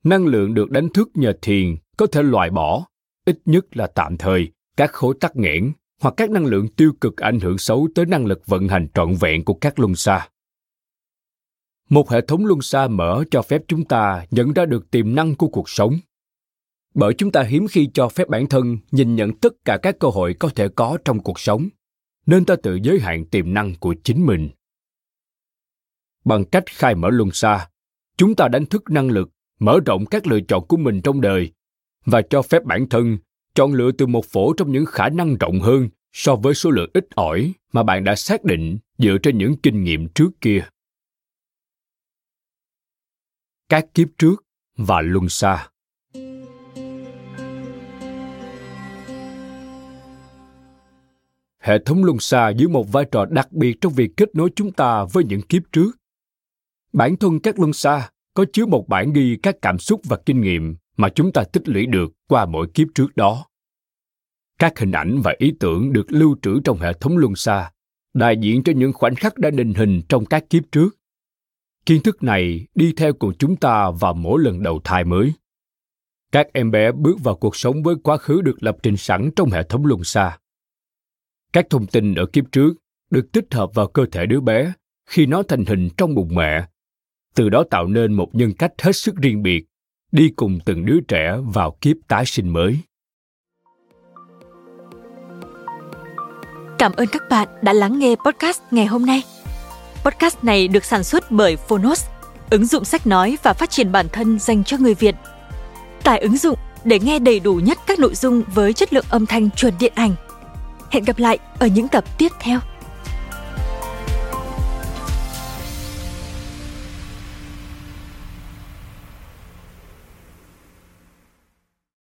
Năng lượng được đánh thức nhờ thiền có thể loại bỏ, ít nhất là tạm thời, các khối tắc nghẽn hoặc các năng lượng tiêu cực ảnh hưởng xấu tới năng lực vận hành trọn vẹn của các luân xa. Một hệ thống luân xa mở cho phép chúng ta nhận ra được tiềm năng của cuộc sống. Bởi chúng ta hiếm khi cho phép bản thân nhìn nhận tất cả các cơ hội có thể có trong cuộc sống nên ta tự giới hạn tiềm năng của chính mình bằng cách khai mở luân xa. Chúng ta đánh thức năng lực, mở rộng các lựa chọn của mình trong đời và cho phép bản thân chọn lựa từ một phổ trong những khả năng rộng hơn so với số lượng ít ỏi mà bạn đã xác định dựa trên những kinh nghiệm trước kia. Các kiếp trước và luân xa. Hệ thống luân xa giữ một vai trò đặc biệt trong việc kết nối chúng ta với những kiếp trước bản thân các luân xa có chứa một bản ghi các cảm xúc và kinh nghiệm mà chúng ta tích lũy được qua mỗi kiếp trước đó. Các hình ảnh và ý tưởng được lưu trữ trong hệ thống luân xa, đại diện cho những khoảnh khắc đã định hình trong các kiếp trước. Kiến thức này đi theo cùng chúng ta vào mỗi lần đầu thai mới. Các em bé bước vào cuộc sống với quá khứ được lập trình sẵn trong hệ thống luân xa. Các thông tin ở kiếp trước được tích hợp vào cơ thể đứa bé khi nó thành hình trong bụng mẹ từ đó tạo nên một nhân cách hết sức riêng biệt đi cùng từng đứa trẻ vào kiếp tái sinh mới cảm ơn các bạn đã lắng nghe podcast ngày hôm nay Podcast này được sản xuất bởi Phonos, ứng dụng sách nói và phát triển bản thân dành cho người Việt. Tải ứng dụng để nghe đầy đủ nhất các nội dung với chất lượng âm thanh chuẩn điện ảnh. Hẹn gặp lại ở những tập tiếp theo.